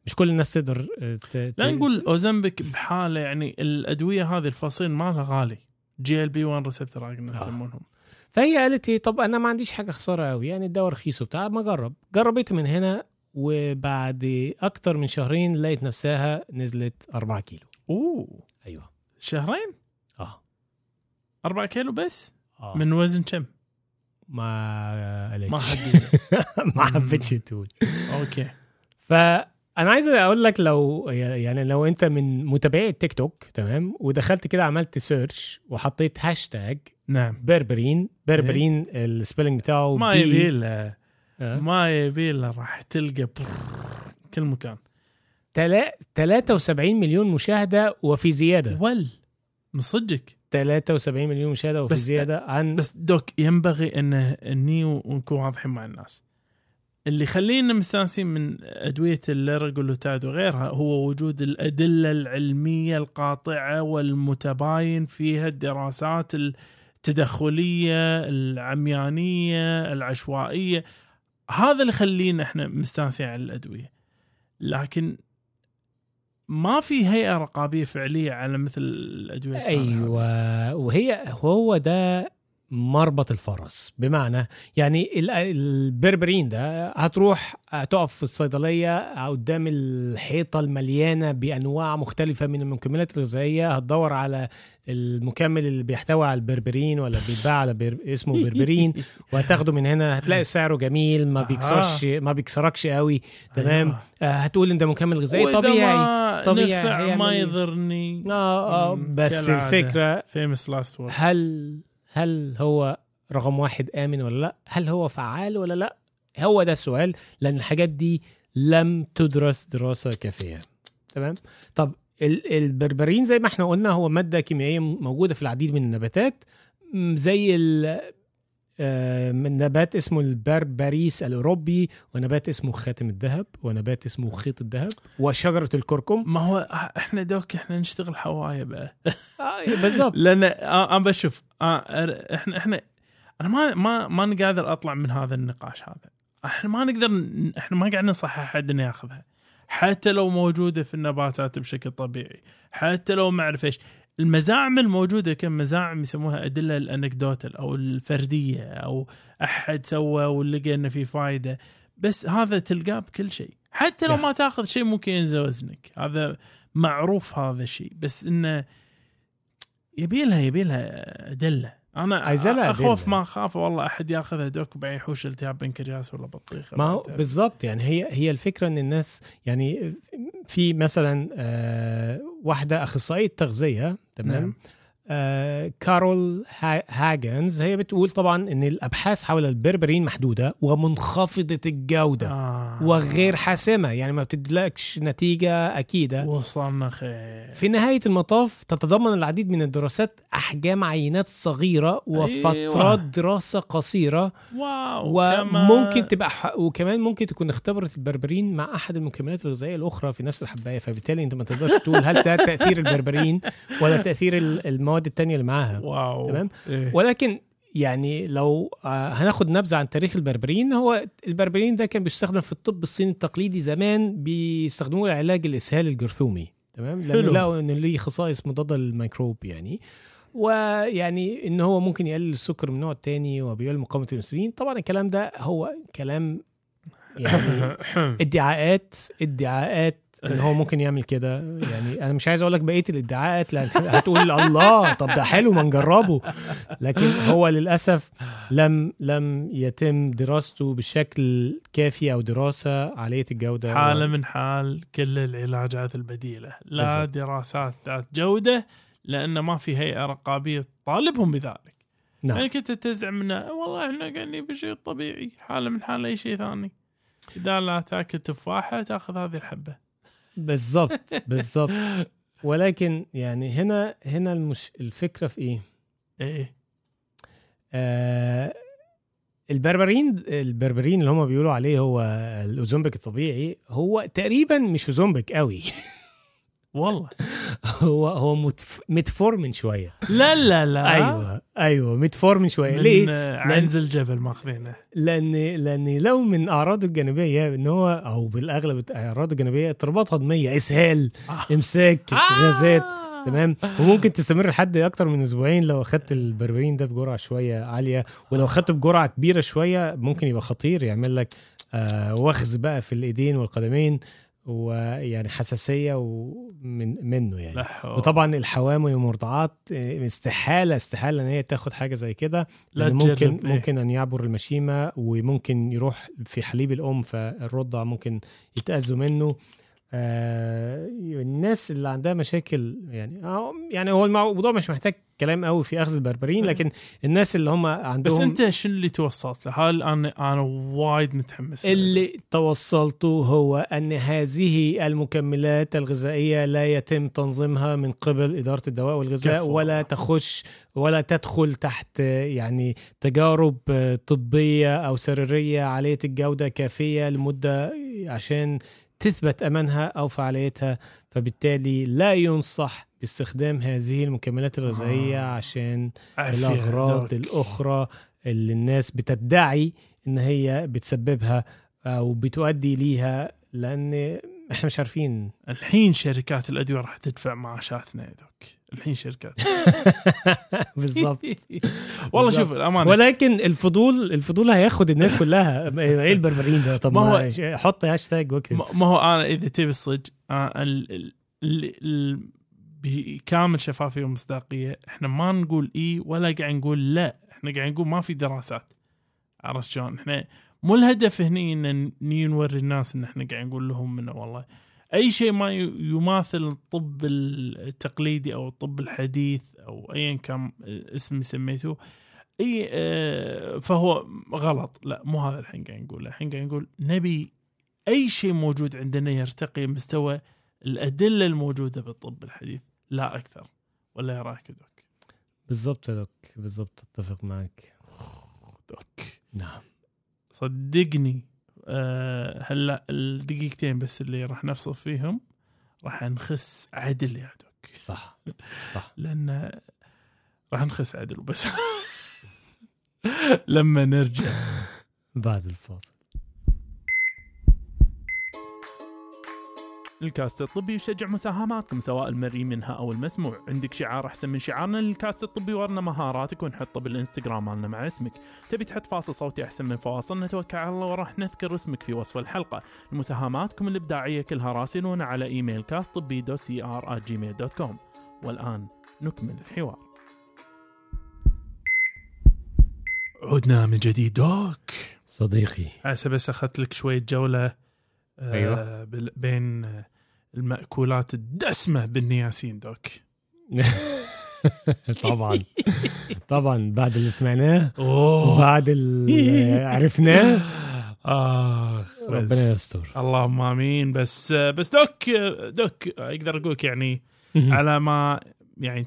مش كل الناس تقدر آه، لا نقول اوزمبيك بحالة يعني الأدوية هذه الفصيلة مالها غالي. GLP 1 receptor agonists آه. يسمونهم. فهي قالت إيه طب أنا ما عنديش حاجة خسارة قوي يعني الدواء رخيص وبتاع ما أجرب. جربت من هنا وبعد أكتر من شهرين لقيت نفسها نزلت 4 كيلو. أوه. أيوه. شهرين؟ آه. 4 كيلو بس؟ آه. من وزن كم؟ ما قالتش ما حد ما حبيتش تقول. okay. فانا عايز أقول لك لو يعني لو انت من متابعي التيك توك تمام؟ ودخلت كده عملت search وحطيت هاشتاج نعم. بربرين بربرين ال spelling بتاعه ما بي- يبي آه. ما يبي راح تلقى كل مكان. تلا- 73 مليون مشاهدة وفي زيادة. ول. من صدقك. 73 مليون مشاهدة وفي بس- زيادة عن بس دوك ينبغي ان إني ونكون واضحين مع الناس. اللي يخلينا مستانسين من أدوية الليرجلوتاد وغيرها هو وجود الأدلة العلمية القاطعة والمتباين فيها الدراسات التدخلية العميانية العشوائية هذا اللي يخلينا إحنا مستانسين على الأدوية لكن ما في هيئة رقابية فعلية على مثل الأدوية. أيوه وهي هو ده مربط الفرس بمعنى يعني ال- البربرين ده هتروح تقف في الصيدلية قدام الحيطة المليانة بأنواع مختلفة من المكملات الغذائية هتدور على المكمل اللي بيحتوي على البربرين ولا بيتباع على بر... اسمه بربرين وهتاخده من هنا هتلاقي سعره جميل ما. بيكسرش ما بيكسركش قوي تمام أيوة. آه، هتقول إن ده مكمل غذائي طبيعي ما طبيعي نفع ما إيه؟ يضرني آه آه بس. الفكرة فيمس لاست هل هل هو رقم واحد آمن ولا لأ؟ هل هو فعال ولا لأ؟ هو ده السؤال لأن الحاجات دي لم تدرس دراسة كافية تمام؟ طب ال- البربرين زي ما إحنا قلنا هو مادة كيميائية موجودة في العديد من النباتات زي من نبات اسمه البربريس الأوروبي ونبات اسمه خاتم الذهب ونبات اسمه خيط الذهب وشجرة الكركم. ما هو إحنا دوك إحنا نشتغل حوايه بقى. آه، بالظبط لأن آه، أنا بشوف آه، إحنا إحنا أنا ما ما ما قادر أطلع من هذا النقاش هذا. إحنا ما نقدر إحنا ما قاعد ننصح احد إنه ياخذها. حتى لو موجودة في النباتات بشكل طبيعي حتى لو ما أعرف إيش. المزاعم الموجودة كم مزاعم يسموها أدلة الانكدوتال أو الفردية أو أحد سوى ولقى إنه في فائده بس هذا تلقاه بكل شيء. حتى لو. ما تاخذ شيء ممكن ينزل وزنك. هذا معروف هذا الشيء. بس إنه يبي لها يبي لها أدلة. أنا أخوف. ما أخاف والله أحد ياخذها دوك بعدين يحوش التهاب بنكرياس ولا بطيخة ما هو بعد. بالظبط يعني هي هي الفكرة إن الناس يعني في مثلا آه، واحدة أخصائية تغذية تمام نعم. آه، كارول ها- هاجنز هي بتقول طبعا إن الأبحاث حول البربرين محدودة ومنخفضة الجودة آه. وغير حاسمة يعني ما بتدلكش نتيجة أكيدة وصلنا خير في نهاية المطاف تتضمن العديد من الدراسات أحجام عينات صغيرة وفترات أيوة. دراسة قصيرة wow وممكن تبقى ح... وكمان ممكن تكون اختبرت البربرين مع أحد المكملات الغذائية الأخرى في نفس الحباية فبالتالي أنت ما تقدرش تقول هل ده تأثير البربرين ولا تأثير ال- المواد التانية اللي معاها. واو. تمام؟ إيه. ولكن يعني لو آه، هناخد نبذة عن تاريخ البربرين. هو البربرين ده كان بيستخدم في الطب الصيني التقليدي زمان بيستخدموه لعلاج الإسهال الجرثومي. تمام؟ لأنه. لقوا إن ليه خصائص مضادة للميكروب يعني. ويعني إن هو ممكن يقلل السكر من نوع تاني وبيقلل مقاومة الإنسولين. طبعا الكلام ده هو كلام يعني ادعاءات ادعاءات إن هو ممكن يعمل كده. يعني أنا مش عايز أقول لك بقية الادعاءات لأن هتقول الله طب ده حلو ما نجربه. لكن هو للأسف لم لم يتم دراسته بشكل كافي أو دراسة عالية الجودة. حالة من حال كل العلاجات البديلة. لا بالضبط. دراسات ذات جودة لأن ما في هيئة رقابية تطالبهم بذلك. نعم. يعني كنت تزعم انه والله إحنا قاعدين بشيء طبيعي حالة من حال أي شيء ثاني. إذا لا تأكل تفاحة تأخذ هذه الحبة. بالظبط بالظبط. ولكن يعني هنا هنا المش الفكرة في إيه؟ إيه. آه البربرين البربرين اللي هم بيقولوا عليه هو الاوزومبيك الطبيعي هو تقريبا مش اوزومبيك قوي. والله. هو هو متف... متفورمن شوية. لا لا لا. أيوه أيوه متفورمن شوية. من ليه؟ عنز الجبل ماخذينه لأن لأن لو من أعراضه الجانبية إن هو أو بالأغلب اعراضه الجانبية اضطرابات هضمية إسهال آه. إمساك غازات آه. تمام؟ وممكن تستمر لحد أكتر من أسبوعين. لو أخدت البربرين ده بجرعة شوية عالية ولو أخدته بجرعة كبيرة شوية ممكن يبقى خطير يعمل لك آه وخز بقى في الإيدين والقدمين. ويعني حساسية ومن منه يعني لا حول. وطبعا الحوامل والمرضعات آه، استحالة استحالة إن هي تاخد حاجة زي كده لا لأن ممكن إيه. ممكن أن يعبر المشيمة وممكن يروح في حليب الأم فالرضع ممكن يتأذوا منه آه الناس اللي عندها مشاكل يعني آه يعني هو الموضوع مش محتاج كلام قوي في أخذ البربرين لكن الناس اللي هم بس عندهم أنت شنو اللي توصلت له؟ هل أنا أنا وايد متحمس. اللي توصلته هو أن هذه المكملات الغذائية لا يتم تنظيمها من قبل إدارة الدواء والغذاء. ولا تخش ولا تدخل تحت يعني تجارب طبية أو سريرية عالية الجودة كافية لمدة عشان تثبت أمانها أو فعاليتها فبالتالي لا ينصح باستخدام هذه المكملات الغذائية آه. عشان عافية الأغراض دوك. الأخرى اللي الناس بتدعي إن هي بتسببها أو بتؤدي ليها لأن إحنا مش عارفين الحين شركات الأدوية راح تدفع معاشاتنا يا دوك الحين شركات. بالظبط. والله. شوف الأمانة. ولكن الفضول الفضول هياخد الناس كلها. إيه البربرين ده؟ طب ما هو- هو حط هاشتاج واكتب. ما هو أنا إذا تبي الصدق آه، بكامل شفافية ومصداقية إحنا ما نقول إي ولا قاعد نقول لا. إحنا قاعد نقول ما في دراسات. عرفت شلون؟ إحنا مو الهدف هني إن نوري الناس إن إحنا قاعد نقول لهم إنه والله أي شيء ما يماثل الطب التقليدي أو الطب الحديث أو ايا كان اسم سميته أي آه، فهو غلط. لا مو هذا الحين قاعد نقول. الحين قاعد نقول نبي أي شيء موجود عندنا يرتقي مستوى الأدلة الموجودة بالطب الحديث. لا أكثر. ولا يا دوك. بالظبط يا دوك. بالظبط أتفق معك. دوك. نعم. صدقني. هلا الدقيقتين بس اللي راح نفصل فيهم راح نخس عدل يا دوك. صح لأن راح نخش عدل بس لما نرجع. بعد الفاصل. الكاست الطبي يشجع مساهماتكم سواء المرئي منها أو المسموع. عندك شعار أحسن من شعارنا للكاست الطبي ورنا مهاراتك ونحطه بالانستغرام مالنا مع اسمك. تبي تحط فاصل صوتي أحسن من فواصل؟ نتوكل على الله وراح نذكر اسمك في وصف الحلقة. مساهماتكم الإبداعية كلها راسلونا على إيميل كاست طبي dot CR Gmail dot com والآن نكمل الحوار. عدنا من جديد دوك. صديقي. هسه بس أخذت لك شوية جولة آه أيوة. بين المأكولات الدسمة بالنياسين دوك. طبعا. طبعا بعد اللي سمعناه وبعد اللي عرفناه. آخ ربنا يستر. اللهم آمين. بس آه، بس دوك آه، دوك أقدر أقول لك يعني على ما يعني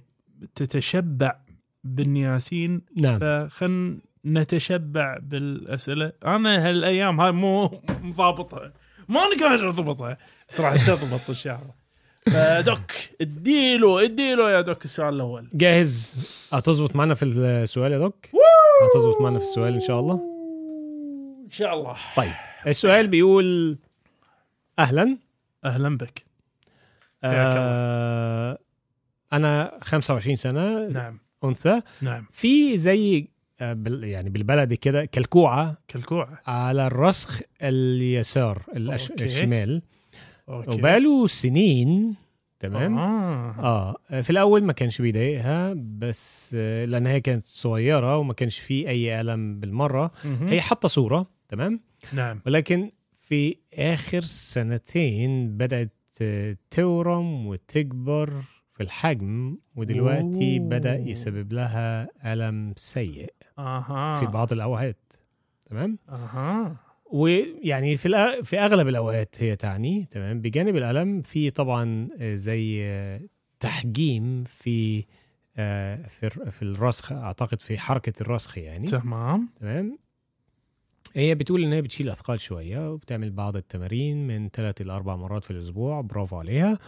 تتشبع بالنياسين نعم. فخل نتشبع بالأسئلة. أنا هالأيام هاي مو ضابطها ماني قادر اضبطها راح تضبط شاء الله فدوك اديله اديله يا دوك السؤال الأول. جاهز؟ هتظبط معنا في السؤال يا دوك؟ هتظبط معنا في السؤال إن شاء الله؟ إن شاء الله. طيب السؤال بيقول أهلا. أهلا بك. آه أنا 25 سنة نعم. أنثى. نعم. في زي آه، يعني بالبلدي كده كلكوعه كالكوع على الرسخ اليسار الأش... الشمال. أوكي. وبقاله سنين تمام؟ آه. آه. في الأول ما كانش بيضايقها بس لأن هي كانت صغيرة وما كانش فيه أي ألم بالمرة. مهم. هي حاطة صورة تمام؟ نعم. ولكن في آخر سنتين بدأت تورم وتكبر في الحجم ودلوقتي أوه. بدأ يسبب لها ألم سيء أها. في بعض الأوقات تمام؟ أها. ويعني في في أغلب الأوقات هي تعني تمام؟ بجانب الألم في طبعا آه، زي آه، تحجيم في آه، في في الرسخ أعتقد في حركة الرسخ يعني. تمام. تمام؟ هي بتقول إن هي بتشيل أثقال شوية وبتعمل بعض التمارين من ثلاث إلى أربع مرات في الأسبوع برافو عليها.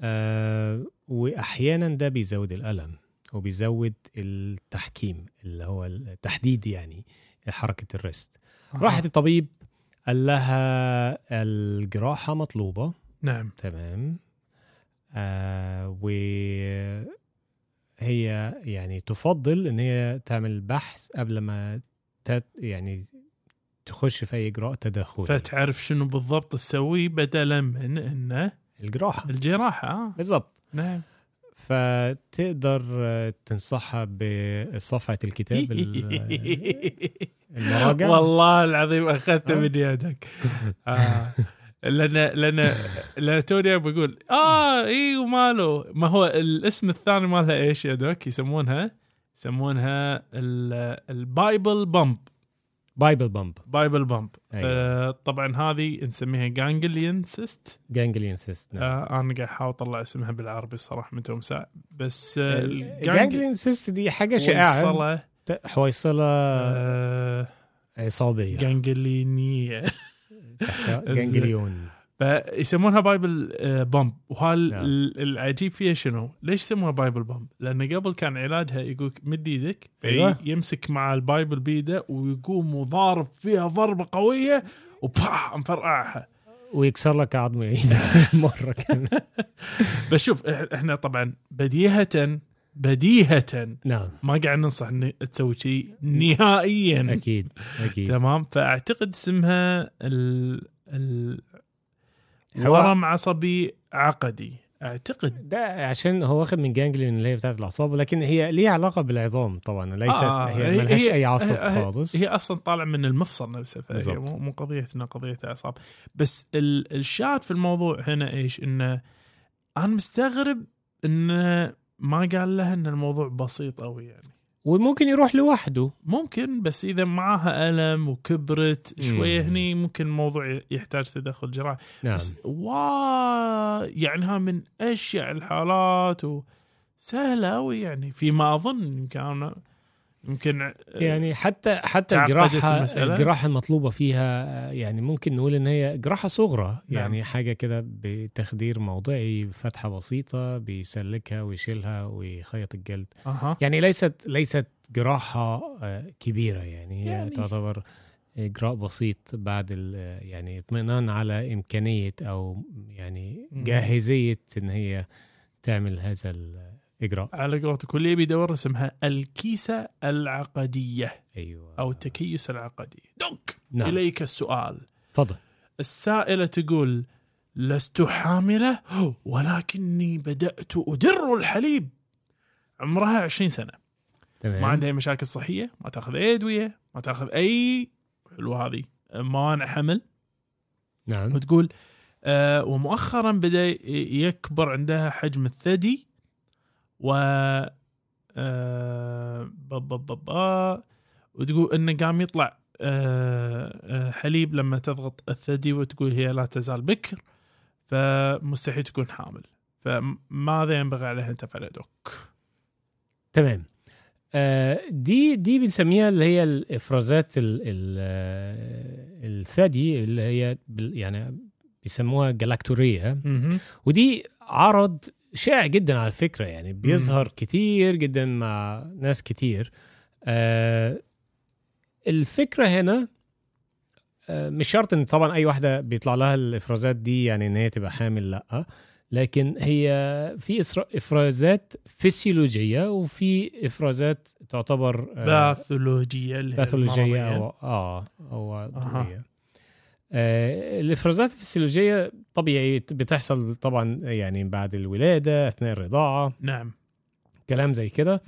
آه واحيانا ده بيزود الألم وبيزود التحكيم اللي هو التحديد يعني حركة الريست. راحت الطبيب قال لها الجراحة مطلوبة. نعم. تمام. آه وهي يعني تفضل إن هي تعمل بحث قبل ما تت يعني تخش في أي إجراء تدخلي فتعرف شنو بالضبط تسوي بدلا من انه الجراحة. الجراحة. آه. بالضبط. نعم. فتقدر تنصحها بصفحة الكتاب ال- المراجع والله العظيم اخذته آه. من يدك آه. لأن لأن لأن توني بقول آه اي وماله ما هو الاسم الثاني مالها إيش يا دوك يسمونها يسمونها ال- ال Bible bump Bible bump Bible bump أيوة. آه طبعا هذه نسميها ganglion cyst ganglion cyst نعم. آه أنا قاعد أحاول أطلع اسمها بالعربي الصراحه من كم ساعه بس آه ال ganglion cyst دي حاجة شائعة. ت- حويصلة. آه عصابية. جانجلينيه ganglion فيسمونها Bible bump العجيب فيها شنو؟ ليش يسموها Bible bump؟ لأن قبل كان علاجها يقول مد إيدك أيوة. يمسك مع ال Bible بيده ويقوم وضارب فيها ضربة قوية وباه مفرقعها. ويكسر لك عظم إيدك مرة كمان بس شوف إحنا طبعا بديهة بديهة. نعم. ما قاعد ننصح ان تسوي شيء نهائيا. أكيد أكيد. تمام؟ فأعتقد اسمها ال ال ورم عصبي عقدي. أعتقد. ده عشان هو واخد من جانجليون اللي هي بتاعت الأعصاب لكن هي ليها علاقة بالعظام طبعا ليست آه، هي هي- ملهاش هي- أي عصب خالص. هي أصلا طالع من المفصل نفسه فهي. مو قضيه انها قضية أعصاب. بس ال- الشاهد في الموضوع هنا إيش؟ انه أنا مستغرب انه ما قال لها إن الموضوع بسيط قوي يعني. وممكن يروح لوحده. ممكن بس إذا معاها ألم وكبرت شوية مم. هني ممكن الموضوع يحتاج تدخل جراحي. نعم. بس وا يعني ها من اشيع الحالات وسهله قوي يعني. فيما أظن يمكن أنا يمكن يعني حتى حتى الجراحه؟ الجراحة المطلوبة فيها يعني ممكن نقول إن هي جراحة صغرى نعم. يعني حاجة كده بتخدير موضعي فتحه بسيطة بيسلكها ويشيلها ويخيط الجلد أها يعني ليست ليست جراحة آه، كبيرة يعني هي يعني- تعتبر إجراء بسيط بعد يعني اطمئنان على إمكانية أو يعني. جاهزية إن هي تعمل هذا الاجراء على قولتك واللي يبي يدور اسمها الكيسه العقدية أيوه. أو التكيس العقدي. دونك نعم. إليك السؤال. تفضل. السائلة تقول لست حاملة ولكني بدأت أدر الحليب. عمرها 20 سنة. تمام. ما عندها أي مشاكل صحية ما تأخذ أي أدوية ما تأخذ أي حلوة هذه مانع حمل. نعم. وتقول آه ومؤخرا بدأ يكبر عندها حجم الثدي و آه وتقول انه قام يطلع آه آه حليب لما تضغط الثدي وتقول هي لا تزال بكر فمستحيل تكون حامل فماذا ينبغي عليها أن تفعل دوك؟ تمام دي دي بنسميها اللي هي الإفرازات ال ال الثدي اللي هي يعني بيسموها جلاكتورية. ودي عرض شائع جدا على فكره يعني بيظهر كتير جدا مع ناس كتير آه الفكرة هنا آه مش شرط إن طبعا أي واحدة بيطلع لها الإفرازات دي يعني إن هي تبقى حامل لأ لكن هي في إفرازات فسيولوجيه وفي إفرازات تعتبر آه باثولوجية المرضية. أو آه أو عضوية. آه الإفرازات الفسيولوجية طبيعي بتحصل طبعا يعني بعد الولادة أثناء الرضاعة. نعم. كلام زي كده.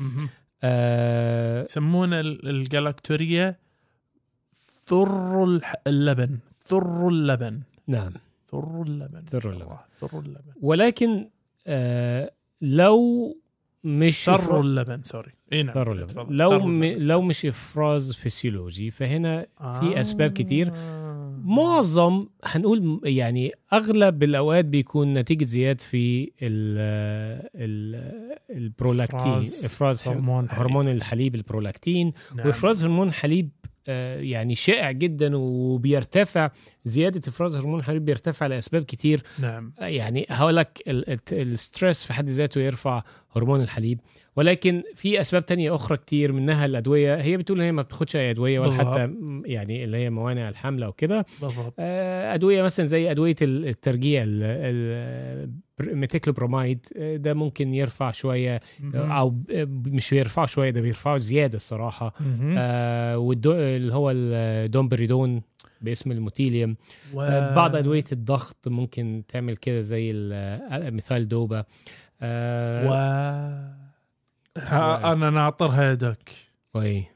آه يسمونه ال- الجلاكتورية ثر اللبن. ثر اللبن. نعم. ثر اللبن. ثر اللبن. ثر اللبن. ولكن آه لو مش ثر اللبن sorry. اي نعم ثر اللبن. لو م... لو مش إفراز فسيولوجي فهنا آه. في أسباب كتير. معظم هنقول يعني أغلب الأوقات بيكون نتيجة زيادة في ال ال البرولاكتين. إفراز إفراز هرمون حليب. هرمون الحليب البرولاكتين. نعم. وإفراز هرمون حليب آه، يعني شائع جدا وبيرتفع. زيادة إفراز هرمون الحليب بيرتفع لأسباب كتير. نعم. آه، يعني هقول لك ال stress في حد ذاته يرفع هرمون الحليب. ولكن في أسباب تانية أخرى كتير منها الأدوية. هي بتقول إن هي ما بتاخدش اي أدوية ولا بالضبط. حتى يعني اللي هي موانع الحمل أو كده بالضبط. آه، أدوية مثلا زي أدوية ال- الترجيع الميتيكلوبرومايد ده ممكن يرفع شوية. أو مش بيرفعه شوية ده بيرفعه زيادة الصراحه. آه اللي هو ال domperidone باسم ال Motilium. و... آه بعض أدوية الضغط ممكن تعمل كده زي ال methyldopa. آه و... أنا ناطرها يدك وإيه.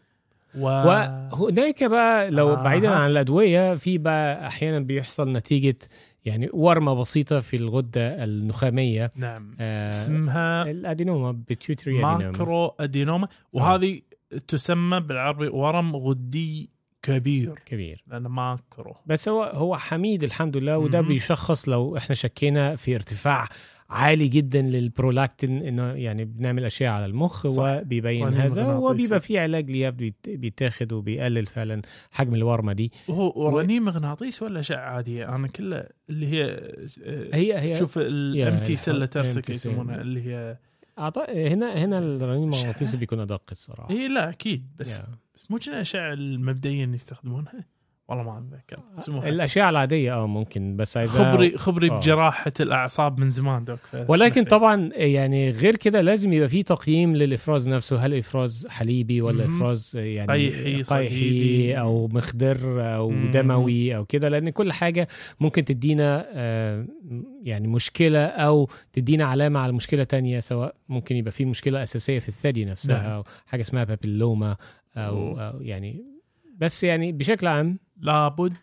و... وهناك بقى لو آه. بعيدا عن الأدوية في بقى أحيانا بيحصل نتيجة يعني ورمة بسيطة في الغدة النخامية. نعم. آه اسمها ال adenoma pituitary macroadenoma وهذه تسمى بالعربي ورم غدي كبير. كبير. لأن macro بس هو هو حميد الحمد لله وده. بيشخص لو إحنا شكينا في ارتفاع عالي جدا للبرولاكتين إنه يعني بنعمل اشعه على المخ صح. وبيبين هذا. وبيبقى في علاج ليه بيت- بيتاخد وبيقلل فعلا حجم الورمة دي وهو رنين مغناطيسي ولا اشعه عاديه أنا كله اللي هي هي هي شوف ال empty sella turcica يسمونها اللي هي أعط- هنا هنا الرنين المغناطيسي بيكون أدق الصراحة اي لا أكيد بس يا. بس مو الاشعه المبدئيا يستخدمونها والله ما اتذكر اسمها الاشعه العادية آه ممكن بس عايزها خبري خبري آه. بجراحة الأعصاب من زمان doc ولكن. طبعا يعني غير كده لازم يبقى في تقييم للإفراز نفسه هل إفراز حليبي ولا مهم. إفراز يعني قيحي،. قيحي أو مخدر أو مهم. دموي أو كده لأن كل حاجة ممكن تدينا آه، يعني مشكلة أو تدينا علامة على مشكلة تانية سواء ممكن يبقى في مشكلة أساسية في الثدي نفسها نعم. أو حاجة اسمها papilloma أو, أوه. أو يعني بس يعني بشكل عام لابد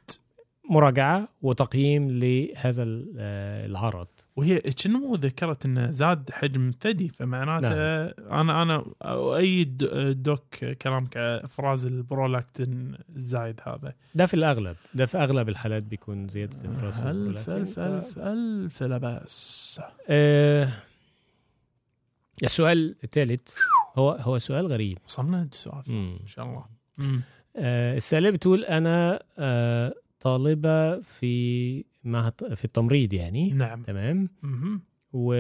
مراجعة وتقييم لهذا آه، العرض وهي كنمو ذكرت انه زاد حجم الثدي فمعناته نعم. أنا أنا أؤيد doc كلامك إفراز البرولاكتين الزايد هذا ده في الأغلب ده في أغلب الحالات بيكون زيادة إفراز الف البرولاكتين. الف الف الف لا بأس آه السؤال الثالث هو هو سؤال غريب وصلنا السؤال. إن شاء الله مم. آه السؤال بتقول أنا آه طالبة في معهد في التمريض يعني. نعم. تمام. و...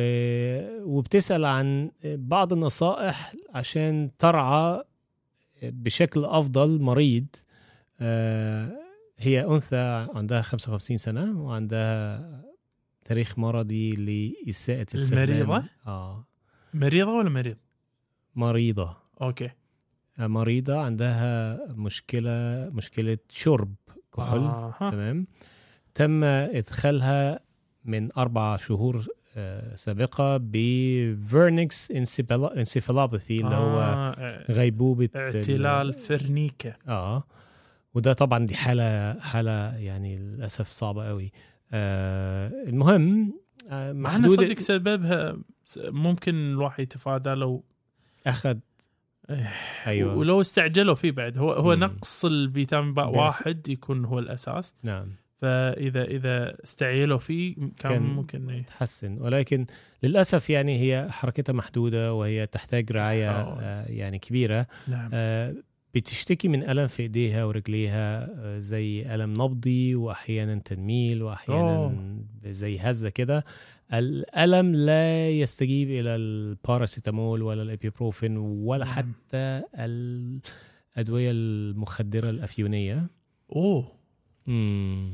وبتسأل عن بعض النصائح عشان ترعى بشكل أفضل مريض آه هي أنثى عندها 55 سنة وعندها تاريخ مرضي لإساءة استخدام المريضة؟ آه. مريضة ولا مريض؟ مريضة. okay. مريضة عندها مشكلة مشكلة شرب كحول آه. تمام تم إدخالها من أربع شهور آه، سابقة ب Wernicke's encephalopathy اللي هو آه. غيبوبة ال- اعتلال Wernicke آه وده طبعا دي حالة حالة يعني للأسف صعبة قوي آه المهم آه محدود صدق سببها ممكن الواحد يتفادى لو أخذ إيه. أيوه ولو استعجلوا فيه بعد هو هو مم. نقص الفيتامين باء واحد يكون هو الأساس نعم فاذا إذا استعجلوا فيه كان, كان- ممكن إيه. تحسن ولكن للأسف يعني هي حركتها محدودة وهي تحتاج رعاية آه. آه يعني كبيرة نعم آه بتشتكي من ألم في إيديها ورجليها آه زي ألم نبضي وأحيانا تنميل وأحيانا أوه. زي هزة كده الألم لا يستجيب إلى الباراسيتامول ولا الإبيبروفين ولا نعم. حتى الأدوية المخدرة الأفيونية أوه مم.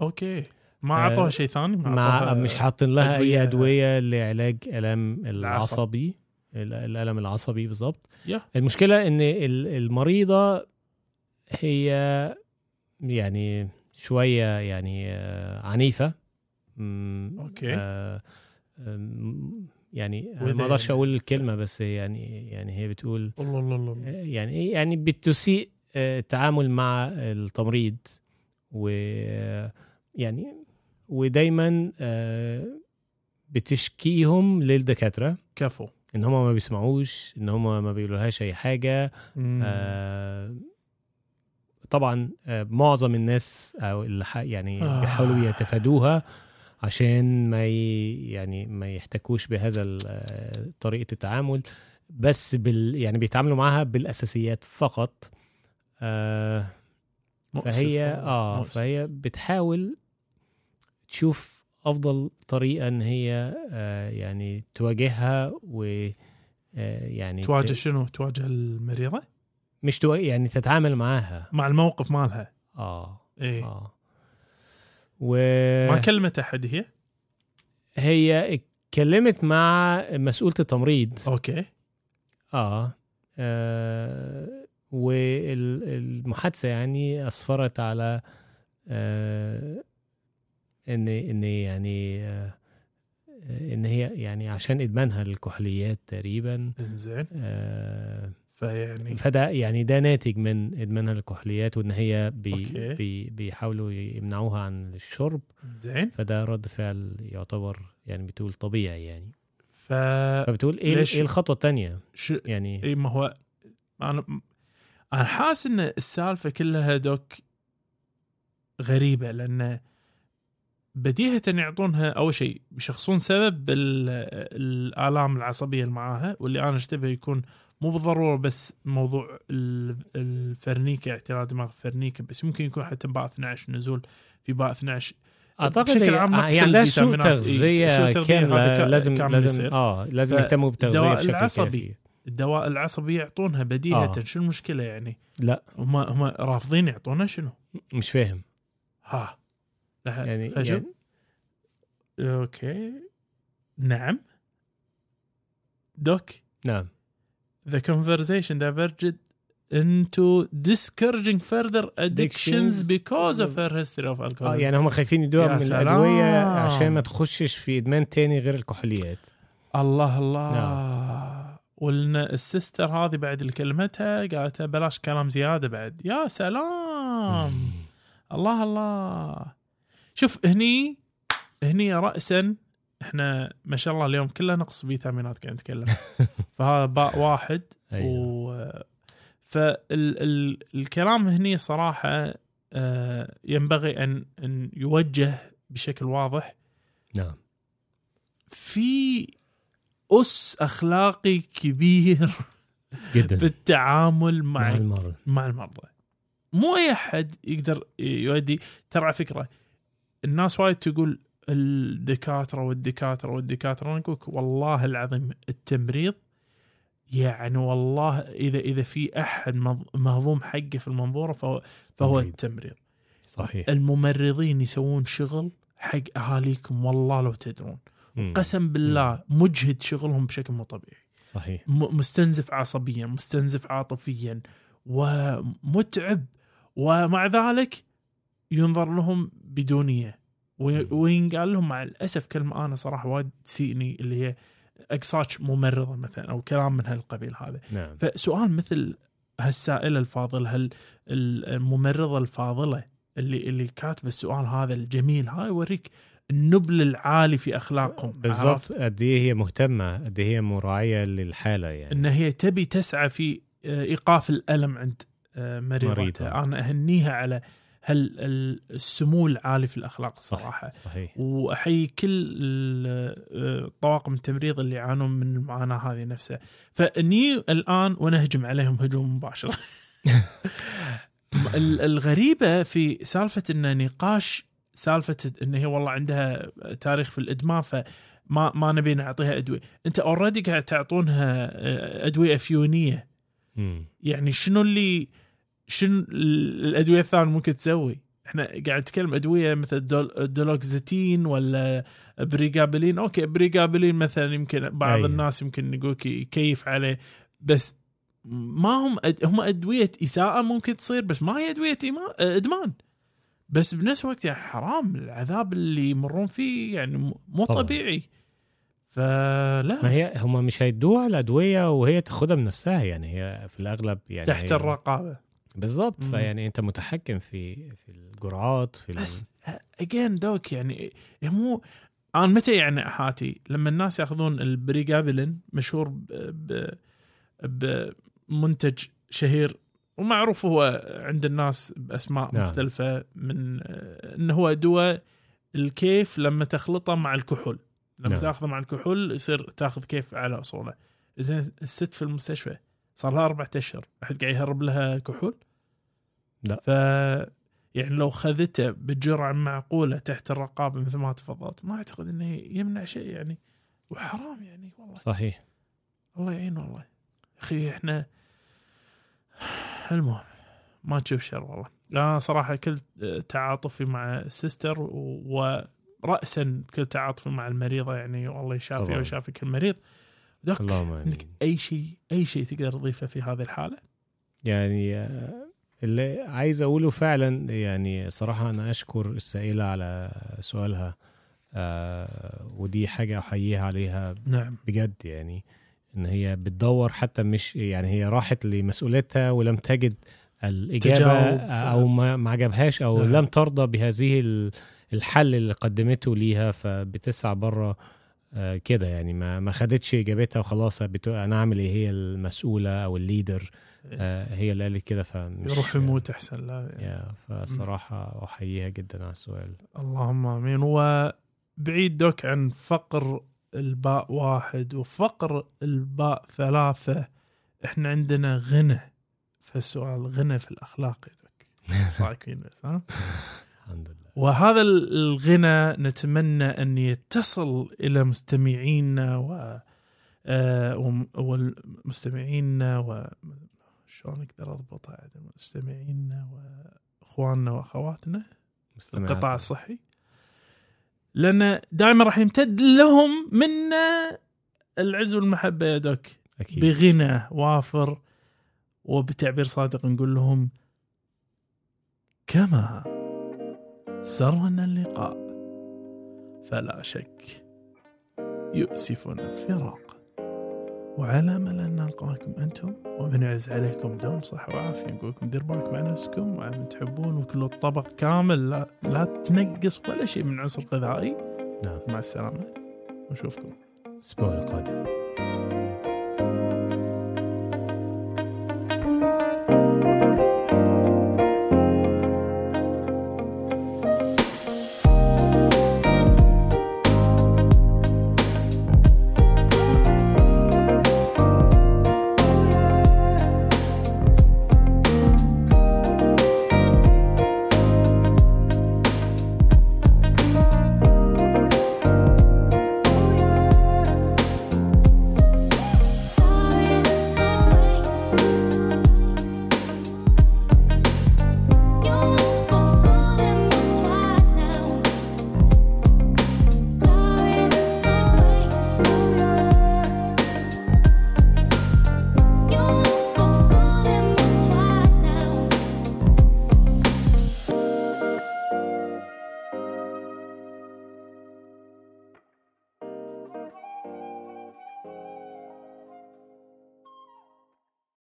okay ما آه، اعطوها شيء ثاني ما مع أعطوها مش حاطين لها أدوية- أي أدوية لعلاج الام العصب. العصبي ال- الألم العصبي بالظبط يا. المشكلة إن ال- المريضة هي يعني شوية يعني آه، أوكي. آه، يعني ما أقدرش يعني- اول الكلمة بس يعني يعني هي بتقول الله الله الله. يعني إيه؟ يعني بتسيء آه، التعامل مع التمريض و يعني ودايما آه، بتشكيهم للدكاترة كفو إن هم ما بيسمعوش إن هم ما بيقولوهاش أي حاجة مم. آه، طبعا معظم الناس أو يعني آه. بيحاولوا يتفادوها عشان ما ي... يعني ما يحتكوش بهذا ال- آه، طريقة التعامل بس بال يعني بيتعاملوا معاها بالأساسيات فقط. آه فهي والله، آه مؤسف. فهي بتحاول تشوف أفضل طريقة إن هي آه يعني تواجهها و آه يعني تواجه ت- شنو؟ تواجه المريضة؟ مش تواجه يعني تتعامل معاها. مع الموقف مالها. آه إيه. آه. و ما كلمت أحد هي؟ هي اتكلمت مع مسؤولة التمريض. أوكي. آه, آه والمحادثة يعني أسفرت على آه إن إن يعني آه إن هي يعني عشان إدمانها للكحوليات تقريبا. إن زين. آه فيعني فده يعني ده ناتج من إدمانها للكحوليات وإن هي بي okay. بي بيحاولوا يمنعوها عن الشرب. زين. فده رد فعل يعتبر يعني بتقول طبيعي يعني. ف فبتقول إيه ليش- إيه الخطوة الثانية شو يعني اي ما هو أنا أنا حاسس إن السالفة كلها دوك غريبة لأن بديهة يعطونها أول شيء بيشخصون سبب ال- الآلام العصبية اللي معاها واللي أنا أشتبه يكون مو بالضرورة بس موضوع ال- الفرنيكة اعتراض دماغ فرنيكة بس ممكن يكون حتى باء 12 نزول في باء 12 أعتقد بشكل عام نقص هي عندها سوء تغذية كاملة لازم لازم. آه لازم يهتموا بالتغذيه الدواء بشكل العصبي. كافي. الدواء العصبي يعطونها بديهة. آه. شو المشكلة يعني؟ لا. هم هم رافضين يعطونا شنو؟ مش فاهم. ها. يعني, خشب؟ يعني أوكي. نعم. دوك؟ نعم. The conversation diverged into discouraging further addictions because of her history of alcoholism. يعني هم خايفين يدوها من سلام. الأدوية عشان ما تخشش في إدمان تاني غير الكحوليات. الله الله. ولنا السيستر هذه بعد اللي كلمتها قالت بلاش كلام زيادة بعد. يا سلام. الله الله. شوف هني هني رأسا إحنا ما شاء الله اليوم كله نقص فيتامينات قاعد نتكلم. فهذا باء واحد أيوة. و فالكلام هني صراحة آه، ينبغي أن أن يوجه بشكل واضح. نعم. في أس أخلاقي كبير جدا. بالتعامل مع مع المرض. مع المرضى. مو أي أحد يقدر يؤدي ترى على فكرة الناس وايد تقول الدكاترة والدكاترة والدكاترة أنا أقول لك والله العظيم التمريض يعني والله إذا إذا في أحد مهضوم حقه في المنظورة فهو فهو. التمريض. صحيح. الممرضين يسوون شغل حق أهاليكم والله لو تدرون. قسم بالله مجهد شغلهم بشكل مو طبيعي. صحيح. مستنزف عصبيا مستنزف عاطفيا ومتعب. ومع ذلك ينظر لهم مم. وينقال لهم مع الأسف كلمة أنا صراحة وايد تسيئني اللي هي أقصاش ممرضة مثلا أو كلام من هالقبيل هذا. نعم. فسؤال مثل هالسائلة الفاضلة هال الممرضة الفاضلة اللي اللي كاتبة السؤال هذا الجميل هاي يوريك النبل العالي في أخلاقهم عرفت؟ بالضبط قد إيه هي مهتمة قد إيه هي مراعية للحالة يعني. إن هي تبي تسعى في آه، إيقاف الألم عند آه، مريضتها. أنا أهنيها على ال- السمو العالي في الأخلاق الصراحه صحيح. واحيي كل آه، طواقم التمريض اللي يعانون من المعاناة هذه نفسها. فإني الآن وأنا اهجم عليهم هجوم مباشر. ال- الغريبة في سالفة إن نقاش سالفة إن هي والله عندها تاريخ في الإدمان ف ما ما نبي نعطيها أدوية، أنت already قاعد تعطونها آه، أدوية أفيونية،. يعني شنو اللي شنو ال- الأدوية الثانية ممكن تسوي؟ إحنا قاعد نتكلم أدوية مثل دول duloxetine ولا pregabalin، okay pregabalin مثلا يمكن بعض أيوة. الناس يمكن يقول يكيف عليه بس ما هم أد... هم أدوية إساءة ممكن تصير بس ما هي أدوية إيما- إدمان بس بنفس الوقت يعني حرام العذاب اللي يمرون فيه يعني مو طبعاً. طبيعي فلا ما هي هم مش هيدوها الأدوية وهي تاخدها بنفسها يعني هي في الأغلب يعني تحت الرقابة بالظبط مم. فيعني أنت متحكم في في الجرعات في بس اجين دوك يعني مو أنا متى يعني احاتي لما الناس ياخذون البريجابلين مشهور ب... بمنتج شهير ومعروف هو عند الناس بأسماء نعم. مختلفة من إنه هو دواء الكيف لما تخلطه مع الكحول لما نعم. تاخذه مع الكحول يصير تاخذ كيف على أصوله زين الست في المستشفى صار لها أربعة أشهر. أحد قاعد يهرب لها كحول؟ لا. ف يعني لو خذته بجرعة معقولة تحت الرقابة مثل ما تفضلت ما أعتقد إنه يمنع شيء يعني. وحرام يعني والله. صحيح. الله يعين والله. أخي إحنا المهم ما تشوف شر والله. أنا صراحة كل تعاطفي مع السيستر وراسا كل تعاطفي مع المريضة يعني والله يشافي طبعاً. ويشافي كل مريض دوك اللهم عندك أي شيء أي شيء تقدر تضيفه في هذه الحالة يعني آه، اللي عايز أقوله فعلا يعني صراحة أنا أشكر السائلة على سؤالها آه ودي حاجة أحييها عليها نعم بجد يعني إن هي بتدور حتى مش يعني هي راحت لمسؤوليتها ولم تجد الإجابة تجاوب. أو ما ما عجبهاش أو نعم. لم ترضى بهذه ال- الحل اللي قدمته ليها فبتسعى بره كده يعني ما ما خدتش إجابتها وخلاص أنا أعمل إيه؟ هي المسؤولة أو الليدر آه، هي اللي قالت كده فمش يروح يموت أحسن لا. يا فصراحة أحييها جدا على السؤال. اللهم آمين. وبعيد دوك عن فقر الباء واحد وفقر الباء ثلاثة. إحنا عندنا غنى فالسؤال غنى في الأخلاق يا دوك. رايك ها الحمد لله. وهذا الغنى نتمنى أن يتصل إلى مستمعينا و آه، والمستمعينا و شلون أقدر اضبطها مستمعينا وإخواننا وأخواتنا. القطاع الصحي. لأن دائما راح يمتد لهم منا العز والمحبة يا دوك. أكيد. بغنى وافر وبتعبير صادق نقول لهم كما سرنا اللقاء. فلا شك يؤسفنا الفراق. وعلى امل ان نلقاكم أنتم ومن يعز عليكم دوم صحة وعافية. نقول لكم دير بالك مع نفسكم وعلى من تحبون وكل الطبق كامل. لا, لا تنقص ولا شيء من عنصر غذائي. نعم. مع السلامة. ونشوفكم الأسبوع القادم.